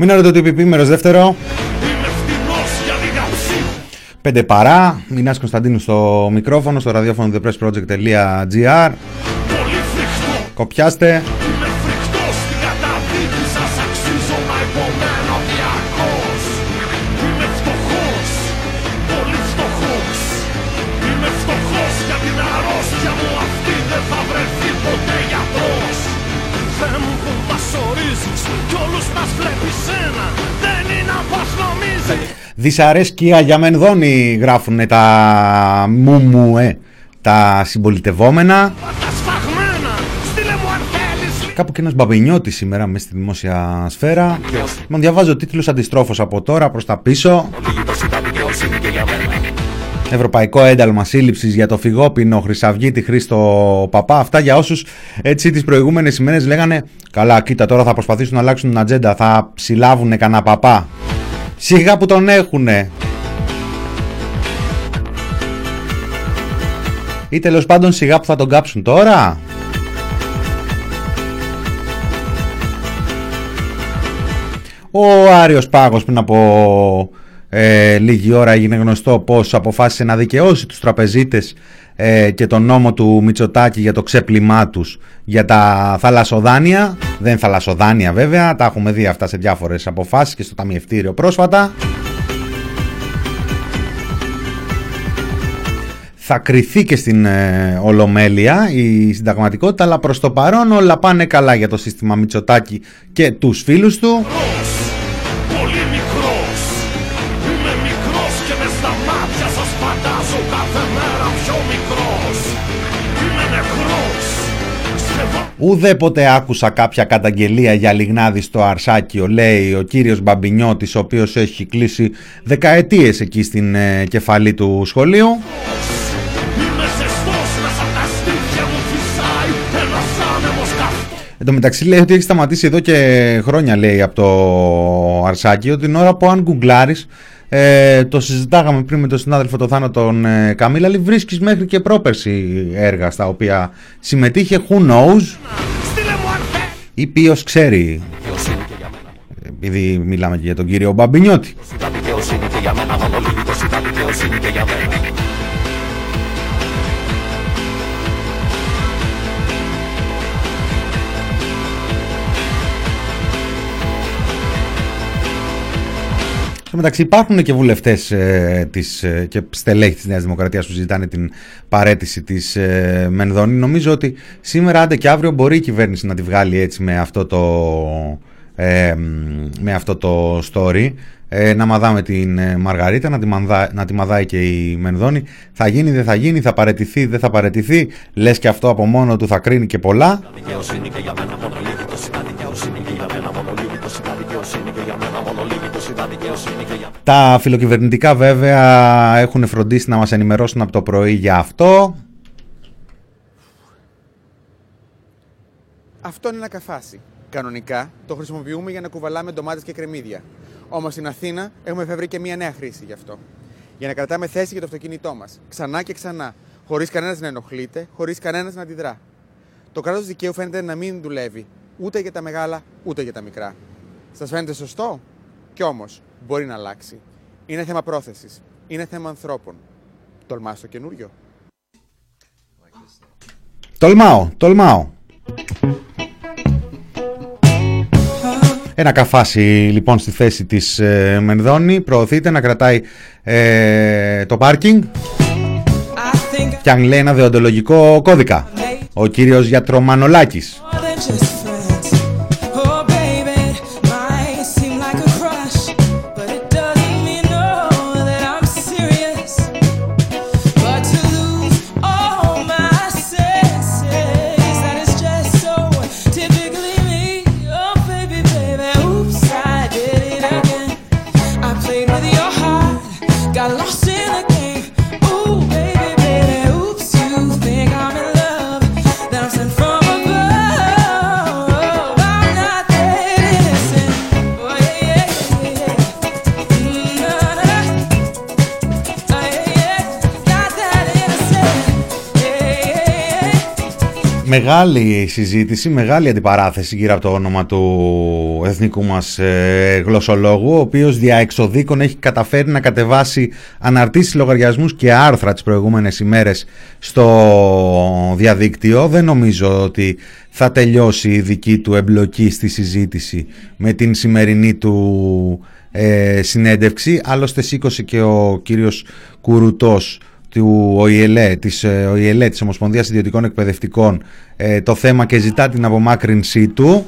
B: Μην ρωτώ το επιπίμερο δεύτερο. Πέντε παρά. Μινάς Κωνσταντίνου στο μικρόφωνο, στο ραδιόφωνο thepressproject.gr. Κοπιάστε. Δυσαρέσκεια για μενδόνι γράφουν τα μου ε, τα συμπολιτευόμενα. Κάπου και ένας μπαμπινιώτης σήμερα μέσα στη δημόσια σφαίρα. Μον διαβάζω τίτλους αντιστρόφως από τώρα προς τα πίσω. Ευρωπαϊκό ένταλμα σύλληψης για το φυγόπινο Χρυσαυγίτη Χρήστο Παπά. Αυτά για όσους έτσι τις προηγούμενες ημέρες λέγανε Καλά κοίτα τώρα θα προσπαθήσουν να αλλάξουν την ατζέντα, θα ψηλάβουνε κανένα παπά. Σιγά που τον έχουνε. Ή τέλος πάντων σιγά που θα τον κάψουν τώρα. Ο Άριος Πάγος πριν από ε, λίγη ώρα έγινε γνωστό πως αποφάσισε να δικαιώσει τους τραπεζίτες ε, και τον νόμο του Μητσοτάκη για το ξέπλυμά τους για τα θαλασσοδάνεια. Δεν θαλασσοδάνεια βέβαια, τα έχουμε δει αυτά σε διάφορες αποφάσεις και στο ταμιευτήριο πρόσφατα. Θα κριθεί και στην ε, Ολομέλεια η συνταγματικότητα, αλλά προς το παρόν όλα πάνε καλά για το σύστημα Μητσοτάκη και τους φίλους του. Ουδέποτε άκουσα κάποια καταγγελία για λιγνάδι στο Αρσάκιο, λέει ο κύριος Μπαμπινιώτης, ο οποίος έχει κλείσει δεκαετίες εκεί στην ε, κεφαλή του σχολείου. Εν τω μεταξύ λέει ότι έχει σταματήσει εδώ και χρόνια λέει από το Αρσάκιο την ώρα που αν γκουγκλάρεις ε, το συζητάγαμε πριν με τον συνάδελφο το Θάνο τον ε, Καμίλα. Λέει, βρίσκεις μέχρι και πρόπερση έργα στα οποία συμμετείχε. Who knows? Ή ποιος ξέρει; Επειδή μιλάμε και για τον κύριο Μπαμπινιώτη. Στο μεταξύ υπάρχουν και βουλευτές ε, ε, και στελέχη της Νέας Δημοκρατίας που ζητάνε την παρέτηση της ε, Μενδώνη. Νομίζω ότι σήμερα, άντε και αύριο, μπορεί η κυβέρνηση να τη βγάλει έτσι με αυτό το, ε, με αυτό το story. Ε, να μαδάμε την ε, Μαργαρίτα, να τη, μανδά, να τη μαδάει και η Μενδώνη. Θα γίνει, δεν θα γίνει, θα παρετηθεί, δεν θα παρετηθεί. Λες και αυτό από μόνο του θα κρίνει και πολλά. Τα φιλοκυβερνητικά βέβαια έχουν φροντίσει να μας ενημερώσουν από το πρωί για αυτό.
D: Αυτό είναι ένα καφάσι. Κανονικά το χρησιμοποιούμε για να κουβαλάμε ντομάτες και κρεμμύδια. Όμως στην Αθήνα έχουμε φεύρει και μια νέα χρήση γι' αυτό. Για να κρατάμε θέση για το αυτοκίνητό μας. Ξανά και ξανά. Χωρίς κανένας να ενοχλείται, χωρίς κανένας να αντιδρά. Το κράτος δικαίου φαίνεται να μην δουλεύει ούτε για τα μεγάλα ούτε για τα μικρά. Σας φαίνεται σωστό; Κι όμως μπορεί να αλλάξει. Είναι θέμα πρόθεσης. Είναι θέμα ανθρώπων. Τολμάς το καινούριο.
B: Τολμάω, τολμάω. Ένα καφάσι λοιπόν στη θέση της ε, Μενδώνη προωθείται να κρατάει ε, το πάρκινγκ και αν λέει ένα δεοντολογικό κώδικα. Ο κύριος Γιατρομανολάκης. Μεγάλη συζήτηση, μεγάλη αντιπαράθεση γύρω από το όνομα του εθνικού μας ε, γλωσσολόγου, ο οποίος δια εξοδίκων έχει καταφέρει να κατεβάσει αναρτήσεις λογαριασμούς και άρθρα τις προηγούμενες ημέρες στο διαδίκτυο. Δεν νομίζω ότι θα τελειώσει η δική του εμπλοκή στη συζήτηση με την σημερινή του ε, συνέντευξη. Άλλωστε σήκωσε και ο κύριος Κουρουτός του ΟΗΕΛΕ, της, ε, ΟΗΕΛΕ, της Ομοσπονδίας Ιδιωτικών Εκπαιδευτικών ε, το θέμα και ζητά την απομάκρυνσή του.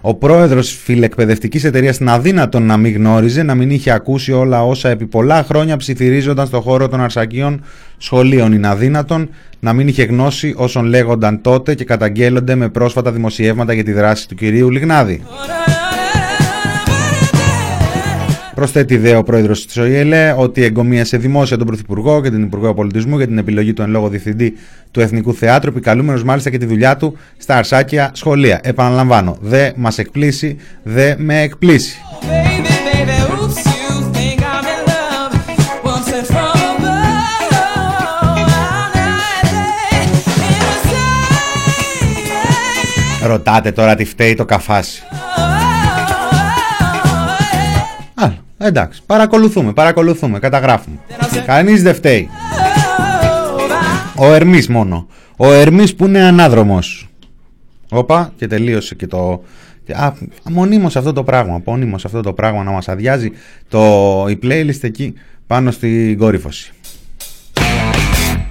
B: Ο πρόεδρος φιλεκπαιδευτικής εταιρείας είναι αδύνατον να μην γνώριζε, να μην είχε ακούσει όλα όσα επί πολλά χρόνια ψιθυρίζονταν στο χώρο των αρσακίων σχολείων. Είναι αδύνατον να μην είχε γνώση όσων λέγονταν τότε και καταγγέλλονται με πρόσφατα δημοσιεύματα για τη δράση του κυρίου Λιγνάδη. Προσθέτει δε ο πρόεδρος της ΟΗΕΛΕ ότι εγκομίασε δημόσια τον Πρωθυπουργό και την Υπουργό Πολιτισμού για την επιλογή του εν λόγω διευθυντή του Εθνικού Θεάτρου, επικαλούμενος μάλιστα και τη δουλειά του στα αρσάκια σχολεία. Επαναλαμβάνω, δε μας εκπλήσει, δε με εκπλήσει. Ρωτάτε τώρα τι φταίει το καφάσι. Εντάξει, παρακολουθούμε, παρακολουθούμε, καταγράφουμε. Κανείς δεν φταίει. Ο Ερμής μόνο. Ο Ερμής που είναι ανάδρομος. Όπα και τελείωσε και το... Α, μονίμως αυτό το πράγμα, μονίμως αυτό το πράγμα να μας αδειάζει το, η playlist εκεί πάνω στην κόρυφωση.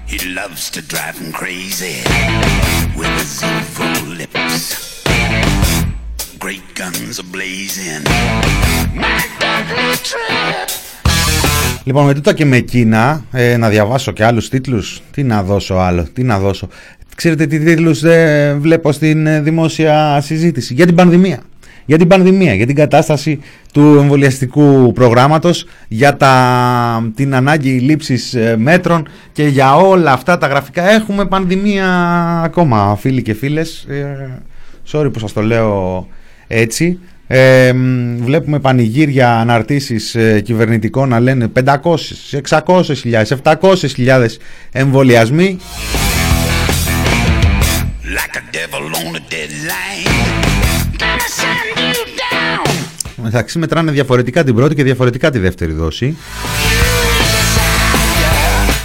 B: He loves to drive him crazy with his evil lips. Great guns are blazing. Λοιπόν, με τούτα και με εκείνα, ε, να διαβάσω και άλλους τίτλους. Τι να δώσω άλλο, τι να δώσω. Ξέρετε τι τίτλους ε, βλέπω στην ε, δημόσια συζήτηση. Για την πανδημία. Για την πανδημία, για την κατάσταση του εμβολιαστικού προγράμματος, για τα, την ανάγκη λήψης ε, μέτρων και για όλα αυτά τα γραφικά. Έχουμε πανδημία ακόμα, φίλοι και φίλες. Ε, sorry που σας το λέω έτσι. Ε, βλέπουμε πανηγύρια αναρτήσεις ε, κυβερνητικών να λένε 500, 600 χιλιάδες, 700 χιλιάδες εμβολιασμοί. Μεταξύ μετράνε διαφορετικά την πρώτη και διαφορετικά τη δεύτερη δόση.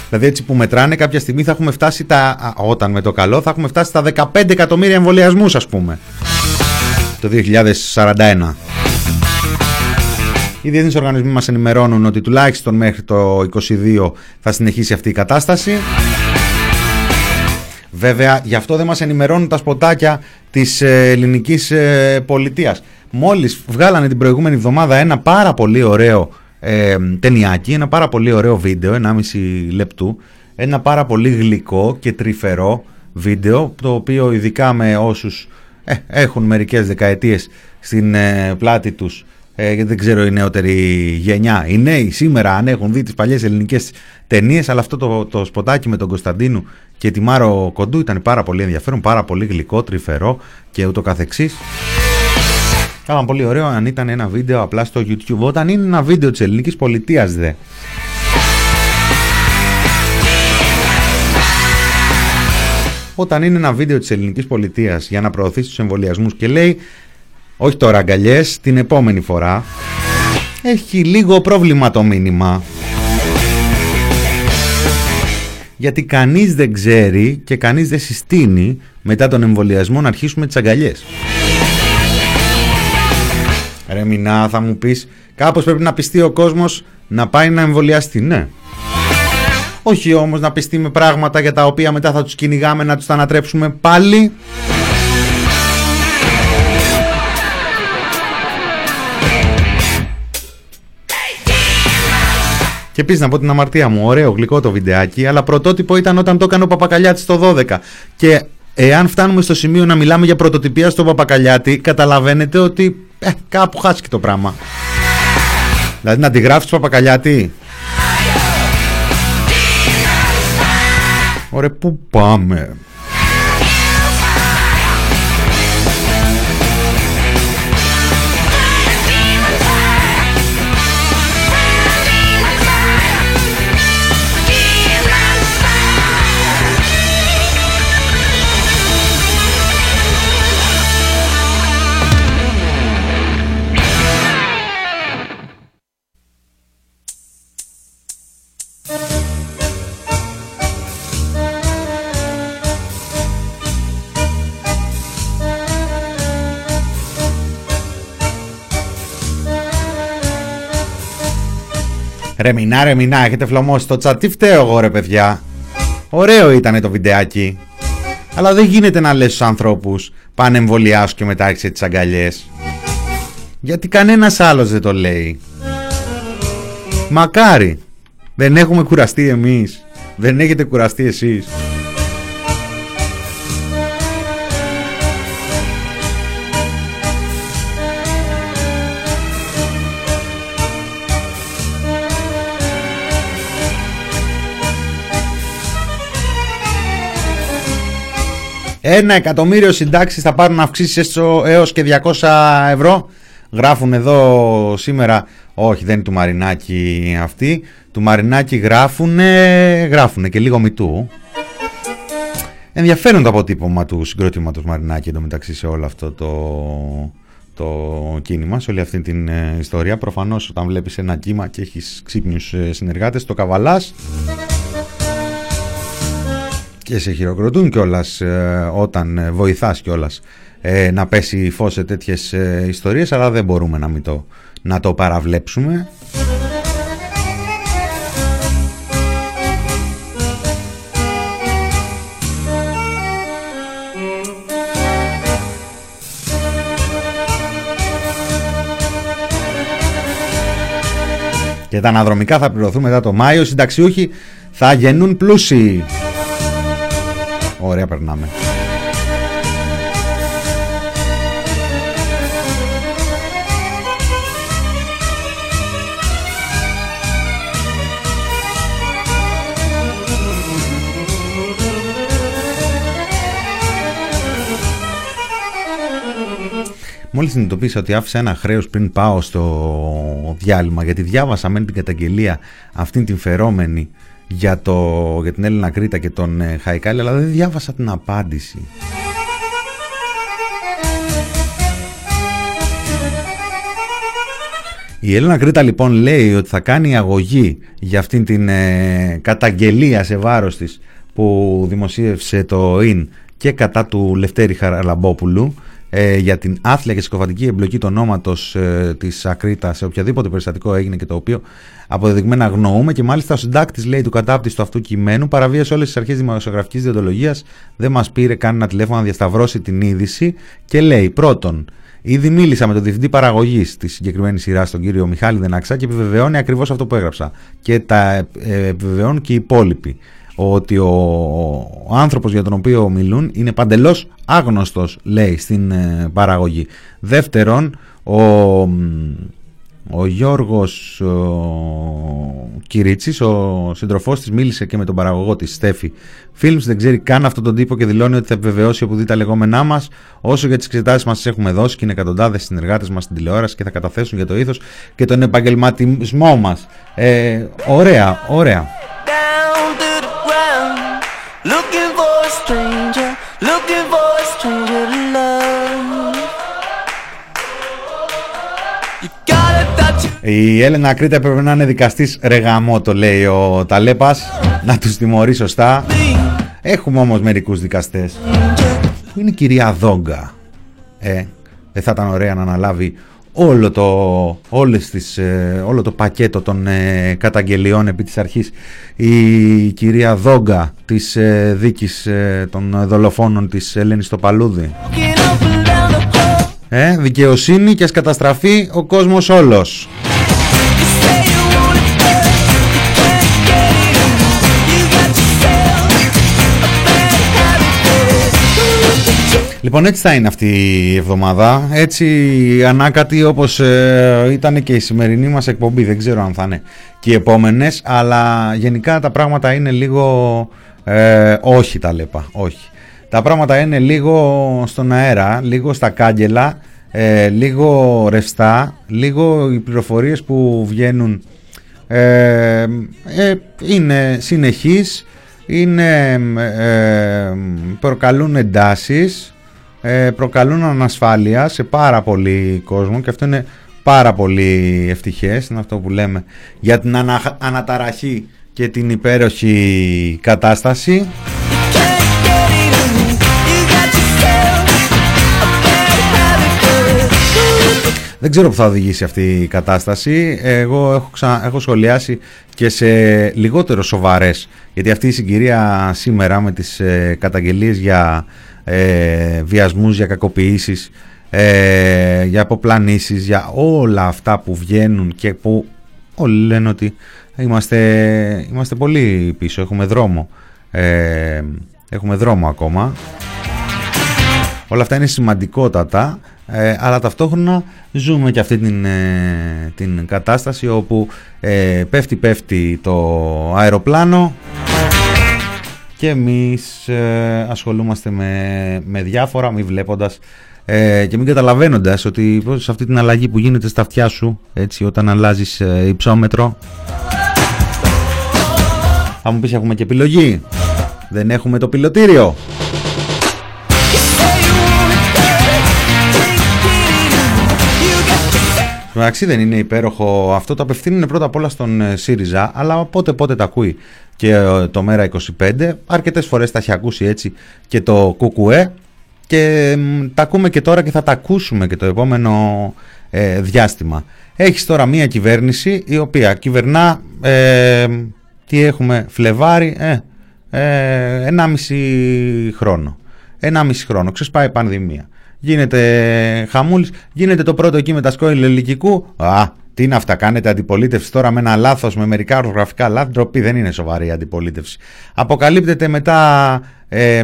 B: Δηλαδή έτσι που μετράνε κάποια στιγμή θα έχουμε φτάσει τα, όταν με το καλό θα έχουμε φτάσει στα 15 εκατομμύρια εμβολιασμούς ας πούμε το 2041. Οι διεθνείς οργανισμοί μας ενημερώνουν ότι τουλάχιστον μέχρι το 2022 θα συνεχίσει αυτή η κατάσταση. Βέβαια, γι' αυτό δεν μας ενημερώνουν τα σποτάκια της ε, ελληνικής ε, πολιτείας. Μόλις βγάλανε την προηγούμενη εβδομάδα ένα πάρα πολύ ωραίο ε, ταινιάκι, ένα πάρα πολύ ωραίο βίντεο, 1,5 λεπτού, ένα πάρα πολύ γλυκό και τρυφερό βίντεο, το οποίο ειδικά με όσους ε, έχουν μερικές δεκαετίες στην ε, πλάτη τους ε, δεν ξέρω η νεότερη γενιά. Οι νέοι σήμερα αν έχουν δει τις παλιές ελληνικές ταινίες αλλά αυτό το, το σποτάκι με τον Κωνσταντίνου και τη Μάρο Κοντού ήταν πάρα πολύ ενδιαφέρον, πάρα πολύ γλυκό, τρυφερό και ούτω καθεξής. Ήταν πολύ ωραίο αν ήταν ένα βίντεο απλά στο YouTube. Όταν είναι ένα βίντεο της ελληνικής πολιτείας δε. Όταν είναι ένα βίντεο της ελληνικής πολιτείας για να προωθήσει τους εμβολιασμούς και λέει όχι τώρα αγκαλιές, την επόμενη φορά έχει λίγο πρόβλημα το μήνυμα γιατί κανείς δεν ξέρει και κανείς δεν συστήνει μετά τον εμβολιασμό να αρχίσουμε τις αγκαλιές. Ρε Μινά θα μου πεις κάπως πρέπει να πιστεί ο κόσμος να πάει να εμβολιαστεί. Ναι, όχι όμως να πιστεί με πράγματα για τα οποία μετά θα τους κυνηγάμε να τους τα ανατρέψουμε πάλι. Και επίσης να πω την αμαρτία μου, ωραίο γλυκό το βιντεάκι, αλλά πρωτότυπο ήταν όταν το έκανε ο Παπακαλιάτης το 12. Και εάν φτάνουμε στο σημείο να μιλάμε για πρωτοτυπία στο Παπακαλιάτη, καταλαβαίνετε ότι ε, κάπου χάθηκε το πράγμα. Δηλαδή να αντιγράφεις Παπακαλιάτη; Ωραία, πού πάμε; Ρε μηνά, ρε μηνά, έχετε φλωμώσει το chat. Τι φταίω εγώ ρε παιδιά. Ωραίο ήταν το βιντεάκι. Αλλά δεν γίνεται να λες στους ανθρώπους πάνε εμβολιάσου και μετά έξε τις αγκαλιές. Γιατί κανένας άλλος δεν το λέει. Μακάρι. Δεν έχουμε κουραστεί εμείς. Δεν έχετε κουραστεί εσείς. Ένα εκατομμύριο συντάξεις θα πάρουν αυξήσεις έως και 200 ευρώ. Γράφουν εδώ σήμερα, όχι δεν είναι του Μαρινάκη αυτή, του Μαρινάκη γράφουν, γράφουν και λίγο μητού. Ενδιαφέρον το αποτύπωμα του συγκρότηματο Μαρινάκη εντωμεταξύ σε όλο αυτό το, το κίνημα, σε όλη αυτή την ε, ιστορία. Προφανώς όταν βλέπεις ένα κύμα και έχεις ξύπνιους ε, συνεργάτες, το καβαλάς και σε χειροκροτούν κιόλας ε, όταν ε, βοηθάς κιόλας ε, να πέσει φως σε τέτοιες ε, ιστορίες αλλά δεν μπορούμε να, μην το, να το παραβλέψουμε. Και τα αναδρομικά θα πληρωθούν μετά το Μάιο. Οι συνταξιούχοι θα γεννούν πλούσιοι Ωραία περνάμε. Μόλις συνειδητοποίησα ότι άφησα ένα χρέος πριν πάω στο διάλειμμα, γιατί διάβασα με την καταγγελία αυτήν την φερόμενη για, το, για την Έλληνα Κρήτα και τον ε, Χαϊκάλη αλλά δεν διάβασα την απάντηση. Η Έλληνα Κρήτα λοιπόν λέει ότι θα κάνει αγωγή για αυτήν την ε, καταγγελία σε βάρος της που δημοσίευσε το ΙΝ και κατά του Λευτέρη Χαραλαμπόπουλου ε, για την άθλια και συκοφαντική εμπλοκή του ονόματος ε, της Ακρίτα σε οποιαδήποτε περιστατικό έγινε και το οποίο αποδεδειγμένα αγνοούμε. Και μάλιστα ο συντάκτης λέει του κατάπτυστου αυτού κειμένου παραβίασε όλες τις αρχές δημοσιογραφικής διοντολογίας, δεν μας πήρε καν ένα τηλέφωνο να διασταυρώσει την είδηση και λέει πρώτον. Ήδη μίλησα με τον διευθυντή παραγωγής της συγκεκριμένης σειράς, τον κύριο Μιχάλη Δενάξα, και επιβεβαιώνει ακριβώς αυτό που έγραψα. Και τα ε, επιβεβαιώνουν και οι υπόλοιποι ότι ο, ο άνθρωπος για τον οποίο μιλούν είναι παντελώς άγνωστος λέει στην ε, παραγωγή. Δεύτερον, ο, ο Γιώργος ο Κυρίτσης, ο συντροφός της μίλησε και με τον παραγωγό της Στέφη Films, δεν ξέρει καν αυτόν τον τύπο και δηλώνει ότι θα επιβεβαιώσει όπου δει τα λεγόμενά μας όσο για τις εξετάσεις μας τις έχουμε δώσει και είναι εκατοντάδες συνεργάτες μας στην τηλεόραση και θα καταθέσουν για το ήθος και τον επαγγελματισμό μας. Ε, ωραία, ωραία. Looking for a stranger, looking for a stranger to love. Η Έλενα Κρήτα έπρεπε να είναι δικαστής ρεγαμό το λέει ο Ταλέπας. Να τους τιμωρεί σωστά. Έχουμε όμως μερικούς δικαστές. Είναι η κυρία Δόγκα. Ε, δεν θα ήταν ωραία να αναλάβει όλο το, όλες τις, ε, όλο το πακέτο των ε, καταγγελιών επί της αρχής η κυρία Δόγκα της ε, δίκης των δολοφόνων της Ελένης στο Παλούδι. Ε, δικαιοσύνη και ας καταστραφεί ο κόσμος όλος. Λοιπόν έτσι θα είναι αυτή η εβδομάδα. Έτσι ανάκατη όπως ε, ήταν και η σημερινή μας εκπομπή. Δεν ξέρω αν θα είναι και οι επόμενες Αλλά γενικά τα πράγματα είναι λίγο ε, Όχι τα λέπα όχι. Τα πράγματα είναι λίγο στον αέρα Λίγο στα κάγκελα ε, Λίγο ρευστά Λίγο οι πληροφορίες που βγαίνουν ε, Είναι συνεχείς είναι, προκαλούν εντάσεις. ε, προκαλούν ανασφάλεια σε πάρα πολύ κόσμο και αυτό είναι πάρα πολύ ευτυχές, είναι αυτό που λέμε για την αναταραχή και την υπέροχη κατάσταση. Δεν ξέρω που θα οδηγήσει αυτή η κατάσταση. Εγώ έχω, ξα... έχω σχολιάσει και σε λιγότερο σοβαρές, γιατί αυτή η συγκυρία σήμερα με τις ε, καταγγελίες για ε, βιασμούς, για κακοποιήσεις, ε, για αποπλανήσεις, για όλα αυτά που βγαίνουν και που όλοι λένε ότι είμαστε, είμαστε πολύ πίσω, έχουμε δρόμο. Ε, έχουμε δρόμο ακόμα. Όλα αυτά είναι σημαντικότατα, ε, αλλά ταυτόχρονα ζούμε και αυτή την, ε, την κατάσταση όπου ε, πέφτει πέφτει το αεροπλάνο και εμείς ε, ασχολούμαστε με, με διάφορα μη βλέποντας ε, και μην καταλαβαίνοντας ότι σε αυτή την αλλαγή που γίνεται στα αυτιά σου έτσι όταν αλλάζεις ε, υψόμετρο. Θα μου πεις έχουμε και επιλογή. Δεν έχουμε το πιλωτήριο Εντάξει δεν είναι υπέροχο. Αυτό, το απευθύνουν πρώτα απ' όλα στον ε, ΣΥΡΙΖΑ, αλλά πότε πότε τα ακούει. Και ε, το ΜΕΡΑ25, αρκετές φορές τα έχει ακούσει έτσι και το ΚΚΕ και τα ακούμε και τώρα και θα τα ακούσουμε και το επόμενο ε, διάστημα. Έχεις τώρα μία κυβέρνηση η οποία κυβερνά, ε, τι έχουμε, Φλεβάρι, ε, ε, 1,5 χρόνο. 1,5 χρόνο, ξεσπάει πανδημία γίνεται χαμούλης, γίνεται το πρώτο εκεί με τα σκόιλ ελληνικού. Α, τι είναι αυτά, κάνετε αντιπολίτευση τώρα με ένα λάθος, με μερικά ορθογραφικά λάθη. Ντροπή, δεν είναι σοβαρή αντιπολίτευση. Αποκαλύπτεται μετά ε,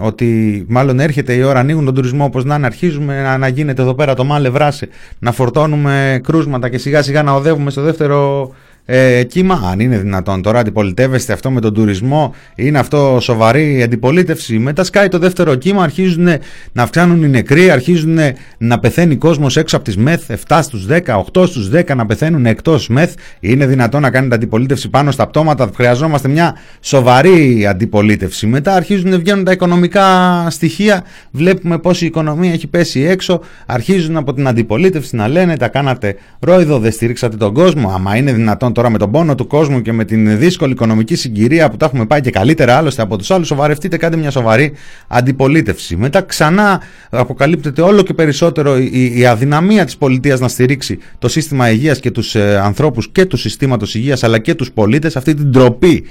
B: ότι μάλλον έρχεται η ώρα, ανοίγουν τον τουρισμό όπως να είναι, αρχίζουμε να, να γίνεται εδώ πέρα το μάλε βράσε, να φορτώνουμε κρούσματα και σιγά σιγά να οδεύουμε στο δεύτερο ε, κύμα. Αν είναι δυνατόν τώρα αντιπολιτεύεστε αυτό με τον τουρισμό, είναι αυτό σοβαρή αντιπολίτευση. Μετά σκάει το δεύτερο κύμα, αρχίζουν να αυξάνουν οι νεκροί, αρχίζουν να πεθαίνει κόσμος έξω από τις ΜΕΘ, 7 στους 10, 8 στους 10 να πεθαίνουν εκτός ΜΕΘ. Είναι δυνατόν να κάνετε αντιπολίτευση πάνω στα πτώματα, χρειαζόμαστε μια σοβαρή αντιπολίτευση. Μετά αρχίζουν να βγαίνουν τα οικονομικά στοιχεία, βλέπουμε πώς η οικονομία έχει πέσει έξω, αρχίζουν από την αντιπολίτευση να λένε τα κάνατε ρόιδο, δεν στηρίξατε τον κόσμο. Άμα είναι δυνατόν τώρα με τον πόνο του κόσμου και με την δύσκολη οικονομική συγκυρία που τα έχουμε πάει και καλύτερα άλλωστε από τους άλλους, σοβαρευτείτε, κάντε μια σοβαρή αντιπολίτευση. Μετά ξανά αποκαλύπτεται όλο και περισσότερο η, η αδυναμία της πολιτείας να στηρίξει το σύστημα υγείας και τους ε, ανθρώπους και του συστήματος υγείας αλλά και τους πολίτες, αυτή την τροπή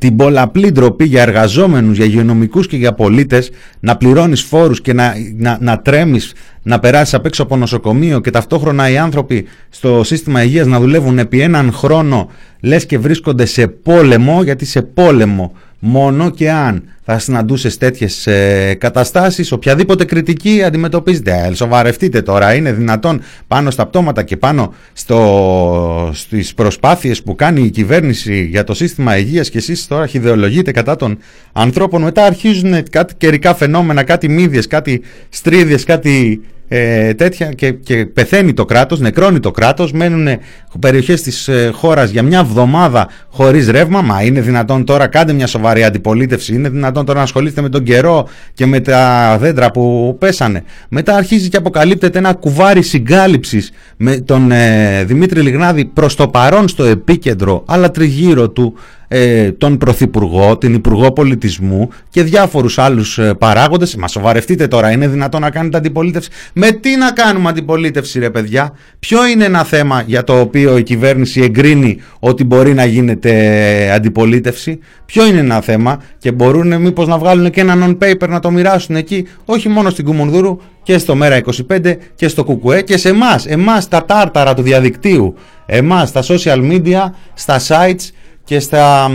B: την πολλαπλή ντροπή για εργαζόμενους, για υγειονομικούς και για πολίτες να πληρώνεις φόρους και να, να, να τρέμεις να περάσεις απ' έξω από νοσοκομείο και ταυτόχρονα οι άνθρωποι στο σύστημα υγείας να δουλεύουν επί έναν χρόνο λες και βρίσκονται σε πόλεμο γιατί σε πόλεμο μόνο και αν θα συναντούσες τέτοιες ε, καταστάσεις, οποιαδήποτε κριτική αντιμετωπίζετε. Ε, σοβαρευτείτε τώρα, είναι δυνατόν πάνω στα πτώματα και πάνω στο, στις προσπάθειες που κάνει η κυβέρνηση για το σύστημα υγείας και εσείς τώρα χειδεολογείτε κατά των ανθρώπων. Μετά αρχίζουν κάτι καιρικά φαινόμενα, κάτι μύδιες, κάτι στρίδιες, κάτι ε, τέτοια και, και πεθαίνει το κράτος, νεκρώνει το κράτος, μένουν περιοχές της ε, χώρας για μια βδομάδα χωρίς ρεύμα, μα είναι δυνατόν τώρα κάντε μια σοβαρή αντιπολίτευση, είναι δυνατόν τώρα να ασχολείστε με τον καιρό και με τα δέντρα που πέσανε. Μετά αρχίζει και αποκαλύπτεται ένα κουβάρι συγκάλυψης με τον ε, Δημήτρη Λιγνάδη προς το παρόν στο επίκεντρο, αλλά τριγύρω του ε, τον Πρωθυπουργό, την Υπουργό Πολιτισμού και διάφορους άλλους ε, παράγοντες. Μα σοβαρευτείτε τώρα, είναι δυνατόν να κάνετε αντιπολίτευση; Με τι να κάνουμε αντιπολίτευση ρε παιδιά; Ποιο είναι ένα θέμα για το οποίο η κυβέρνηση εγκρίνει ότι μπορεί να γίνεται ε, αντιπολίτευση; Ποιο είναι ένα θέμα και μπορούν μήπως να βγάλουν και ένα non-paper να το μοιράσουν εκεί, όχι μόνο στην Κουμουνδούρου και στο Μέρα25 και στο Κουκουέ και σε εμάς, εμάς τα τάρταρα του διαδικτύου, εμάς τα social media, στα sites και στα.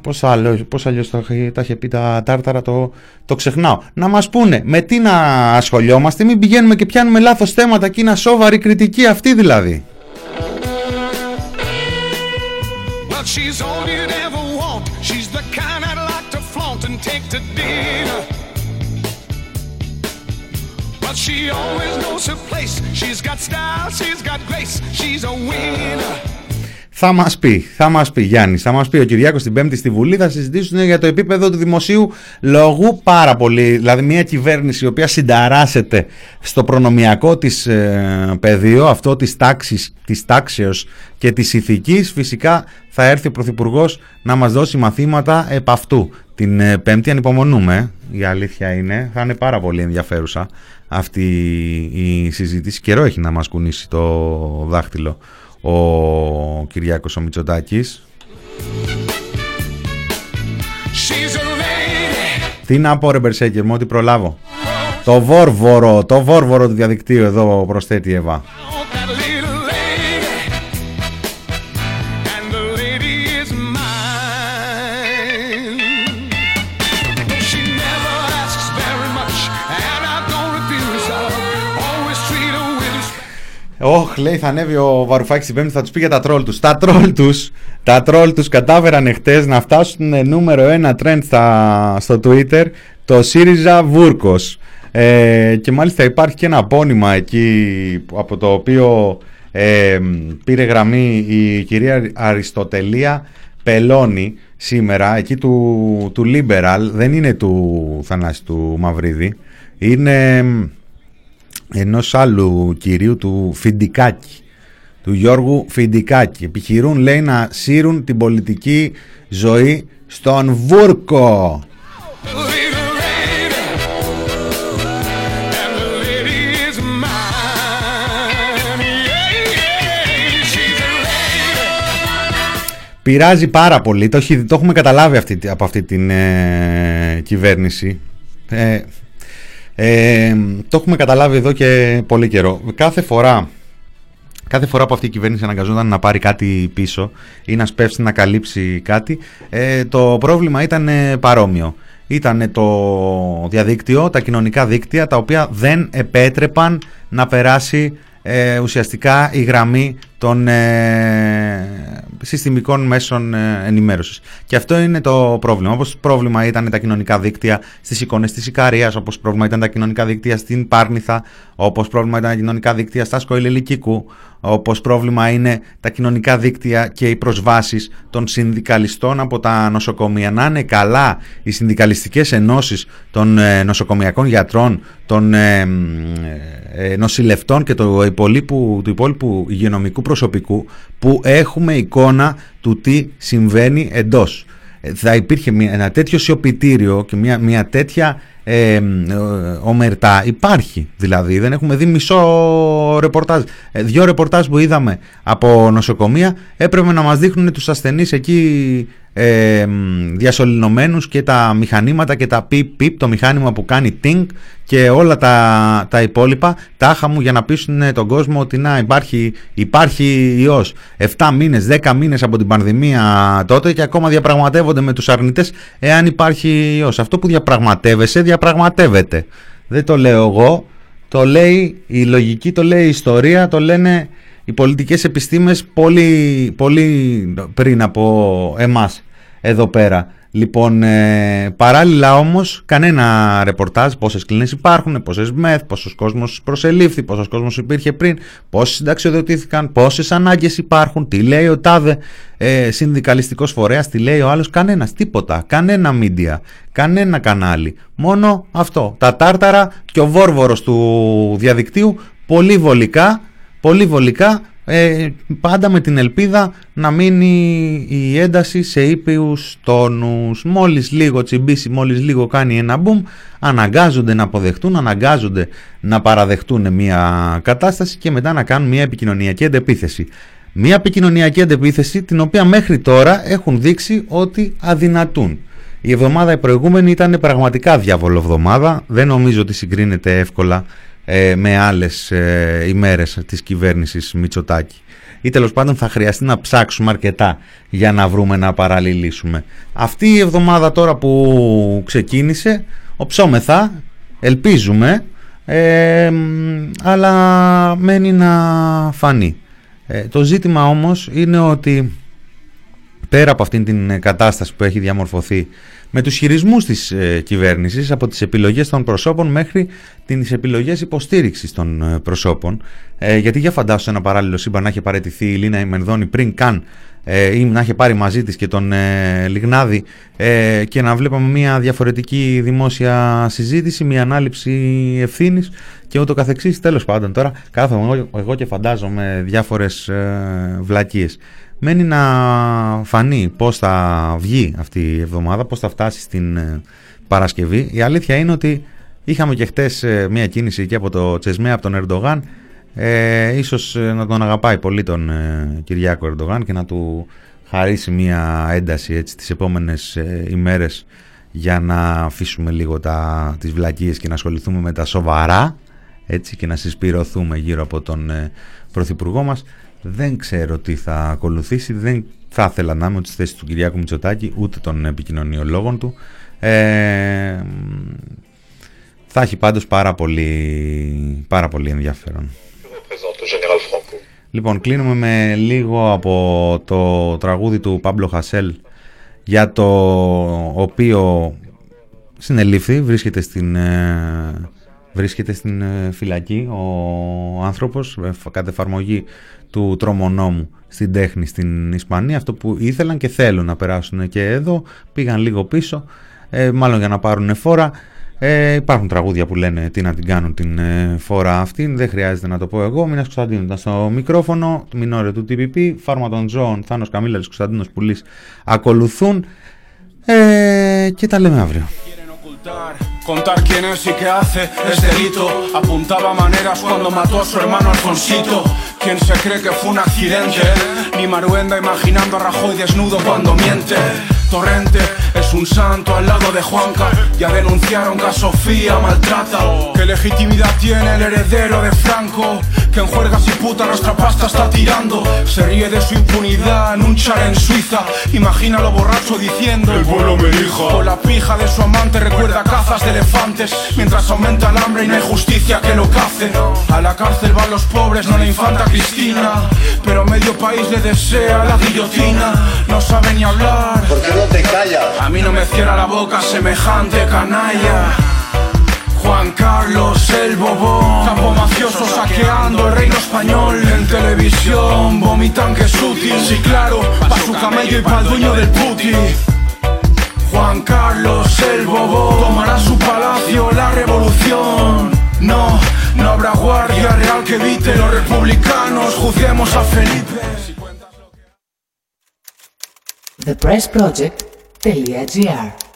B: Πώς, άλλο, πώς αλλιώς τα, τα είχε πει τα τάρταρα, το, το ξεχνάω. Να μας πούνε με τι να ασχολιόμαστε, μην πηγαίνουμε και πιάνουμε λάθος θέματα και είναι σοβαρή κριτική αυτή δηλαδή. Well, she's all you'd ever want. She's the kind I'd like to flaunt and take to dinner. Well, she always knows her place. She's got style, she's got grace. She's a winner. Θα μας πει, θα μας πει Γιάννης, θα μας πει ο Κυριάκος την Πέμπτη στη Βουλή. Θα συζητήσουν για το επίπεδο του δημοσίου λογού πάρα πολύ. Δηλαδή, μια κυβέρνηση η οποία συνταράσσεται στο προνομιακό της ε, πεδίο, αυτό της τάξης, της τάξεως και της ηθικής, φυσικά θα έρθει ο Πρωθυπουργός να μας δώσει μαθήματα επ' αυτού. Την ε, Πέμπτη ανυπομονούμε. η αλήθεια είναι. Θα είναι πάρα πολύ ενδιαφέρουσα αυτή η συζήτηση. Καιρό έχει να μας κουνήσει το δάχτυλο ο Κυριάκος ο Μητσοτάκης. Τι να πω ρε Μπερσέκερ μου, ότι προλάβω. Το βόρβορο, το βόρβορο του διαδικτύου εδώ προσθέτει η Εύα. Όχ, λέει, θα ανέβει ο Βαρουφάκης την Πέμπτη, θα τους πει για τα τρόλ τους. Τα τρόλ τους τα τρόλ τους κατάφεραν εχθέ να φτάσουν νούμερο ένα trend στα, στο Twitter το ΣΥΡΙΖΑ Βούρκος. Ε, και μάλιστα υπάρχει και ένα απόνημα εκεί από το οποίο ε, πήρε γραμμή η κυρία Αριστοτελία Πελώνη σήμερα, εκεί του, του Liberal, δεν είναι του Θανάση του Μαυρίδη, είναι ενός άλλου κυρίου του Φιντικάκη, του Γιώργου Φιντικάκη. Επιχειρούν λέει να σύρουν την πολιτική ζωή στον Βούρκο. Πειράζει πάρα πολύ, το, το έχουμε καταλάβει αυτή, από αυτή την ε, κυβέρνηση. Ε, ε, το έχουμε καταλάβει εδώ και πολύ καιρό. Κάθε φορά, κάθε φορά που αυτή η κυβέρνηση αναγκαζόταν να πάρει κάτι πίσω ή να σπεύσει να καλύψει κάτι, ε, το πρόβλημα ήταν ε, παρόμοιο. Ήταν το διαδίκτυο, τα κοινωνικά δίκτυα, τα οποία δεν επέτρεπαν να περάσει ε, ουσιαστικά η γραμμή των ε, συστημικών μέσων ε, ενημέρωσης. Και αυτό είναι το πρόβλημα. Όπως πρόβλημα ήταν τα κοινωνικά δίκτυα στις εικόνες της Ικαρίας, όπως πρόβλημα ήταν τα κοινωνικά δίκτυα στην Πάρνηθα, όπως πρόβλημα ήταν τα κοινωνικά δίκτυα στα Σκοηλελικίκου, όπως πρόβλημα είναι τα κοινωνικά δίκτυα και οι προσβάσεις των συνδικαλιστών από τα νοσοκομεία. Να είναι καλά οι συνδικαλιστικές ενώσεις των ε, νοσοκομιακών γιατρών, των ε, ε, νοσηλευτών και του υπόλοιπου, του υπόλοιπου υγειονομικού προσωπικού που έχουμε εικόνα του τι συμβαίνει εντός. Θα υπήρχε μια, ένα τέτοιο σιωπητήριο και μια, μια τέτοια ε, ομερτά. Υπάρχει δηλαδή. Δεν έχουμε δει μισό ρεπορτάζ δύο ρεπορτάζ που είδαμε από νοσοκομεία. Έπρεπε να μας δείχνουν τους ασθενείς εκεί ε, διασωληνωμένους και τα μηχανήματα και τα πιπ πιπ το μηχάνημα που κάνει τίνκ και όλα τα, τα υπόλοιπα τάχα μου για να πείσουν τον κόσμο ότι να υπάρχει, υπάρχει ιός. 7 μήνες, 10 μήνες από την πανδημία τότε και ακόμα διαπραγματεύονται με τους αρνητές εάν υπάρχει ιός. Αυτό που διαπραγματεύεσαι διαπραγματεύεται. Δεν το λέω εγώ. Το λέει η λογική, το λέει η ιστορία το λένε οι πολιτικές επιστήμες πολύ, πολύ πριν από εμάς εδώ πέρα. Λοιπόν, ε, παράλληλα όμως κανένα ρεπορτάζ πόσες κλίνες υπάρχουν, πόσες μεθ, πόσος κόσμος προσελήφθη, πόσος κόσμος υπήρχε πριν, πόσοι συνταξιοδοτήθηκαν, πόσες ανάγκες υπάρχουν, τι λέει ο τάδε ε, συνδικαλιστικός φορέας, τι λέει ο άλλος, κανένας, τίποτα, κανένα μίντια, κανένα κανάλι, μόνο αυτό, τα τάρταρα και ο βόρβορος του διαδικτύου πολύ βολικά πολύ βολικά ε, πάντα με την ελπίδα να μείνει η ένταση σε ήπιους τόνους. Μόλις λίγο τσιμπήσει, μόλις λίγο κάνει ένα μπουμ αναγκάζονται να αποδεχτούν, αναγκάζονται να παραδεχτούν μια κατάσταση και μετά να κάνουν μια επικοινωνιακή αντεπίθεση. Μια επικοινωνιακή αντεπίθεση την οποία μέχρι τώρα έχουν δείξει ότι αδυνατούν. Η εβδομάδα η προηγούμενη ήταν πραγματικά διάβολο εβδομάδα. Δεν νομίζω ότι συγκρίνεται εύκολα ε, με άλλες ε, ημέρες της κυβέρνησης Μητσοτάκη ή τέλος πάντων θα χρειαστεί να ψάξουμε αρκετά για να βρούμε να παραλληλήσουμε. Αυτή η εβδομάδα τώρα που ξεκίνησε, οψόμεθα, ελπίζουμε, ε, αλλά μένει να φανεί. Ε, το ζήτημα όμως είναι ότι πέρα από αυτήν την κατάσταση που έχει διαμορφωθεί με τους χειρισμούς της ε, κυβέρνησης από τις επιλογές των προσώπων μέχρι τις επιλογές υποστήριξης των ε, προσώπων. Ε, γιατί για φαντάσου ένα παράλληλο σύμπαν να έχει παραιτηθεί η Λίνα Ημενδόνη πριν καν ε, ή να έχει πάρει μαζί της και τον ε, Λιγνάδη ε, και να βλέπαμε μια διαφορετική δημόσια συζήτηση, μια ανάληψη ευθύνης και ούτω καθεξής. Τέλος πάντων τώρα κάθομαι εγώ και φαντάζομαι διάφορες ε, βλακίες Μένει να φανεί πώς θα βγει αυτή η εβδομάδα, πώς θα φτάσει στην ε, Παρασκευή. Η αλήθεια είναι ότι είχαμε και χτες ε, μια κίνηση και από το Τσεσμέ, από τον Ερντογάν, ε, ίσως ε, να τον αγαπάει πολύ τον ε, Κυριάκο Ερντογάν και να του χαρίσει μια ένταση έτσι, τις επόμενες ε, ημέρες για να αφήσουμε λίγο τα, τις βλακίες και να ασχοληθούμε με τα σοβαρά έτσι, και να συσπηρωθούμε γύρω από τον ε, Πρωθυπουργό μας. Δεν ξέρω τι θα ακολουθήσει, δεν θα ήθελα να είμαι στη θέση του Κυριάκου Μητσοτάκη ούτε των επικοινωνιολόγων του. Ε, θα έχει πάντως πάρα πολύ, πάρα πολύ ενδιαφέρον. Λοιπόν, κλείνουμε με λίγο από το τραγούδι του Πάμπλο Χασέλ για το οποίο συνελήφθη, βρίσκεται στην, ε, βρίσκεται στην ε, φυλακή ο άνθρωπος κατ' εφαρμογή του τρομονόμου στην τέχνη στην Ισπανία αυτό που ήθελαν και θέλουν να περάσουν και εδώ πήγαν λίγο πίσω ε, μάλλον για να πάρουν φόρα ε, υπάρχουν τραγούδια που λένε τι να την κάνουν την ε, φορά αυτή. Δεν χρειάζεται να το πω εγώ. Μινάς Κωνσταντίνου ήταν στο μικρόφωνο. Μινόρε του TPP. Φάρμα των Ζώων. Θάνος Καμίλαλης Κωνσταντίνος Πουλής ακολουθούν. Ε, και τα λέμε αύριο. Contar quién es y qué hace es delito. Apuntaba maneras cuando mató a su hermano Alfonsito. Quien se cree que fue un accidente. Ni Maruenda imaginando a Rajoy desnudo cuando miente. Torrente es un santo al lado de Juanca. Ya denunciaron que a Sofía maltrata. ¿Qué legitimidad tiene el heredero de Franco? Que en juergas y puta nuestra pasta está tirando. Se ríe de su impunidad en un char en Suiza. Imagínalo borracho diciendo: El pueblo me dijo. Con la pija de su amante recuerda cazas de elefantes. Mientras aumenta el hambre y no hay justicia que lo cace. A la cárcel van los pobres, no la infanta Cristina. Pero medio país le desea la guillotina. No sabe ni hablar. A mí no me cierra la boca semejante canalla. Juan Carlos el Bobón. Capo mafioso saqueando el reino español. En televisión vomitan que es útil. Sí claro, pa' su camello y pa' el dueño del puti. Juan Carlos el Bobón. Tomará su palacio la revolución. No, no habrá guardia real que evite Los republicanos. Juzguemos a Felipe
E: thepressproject.gr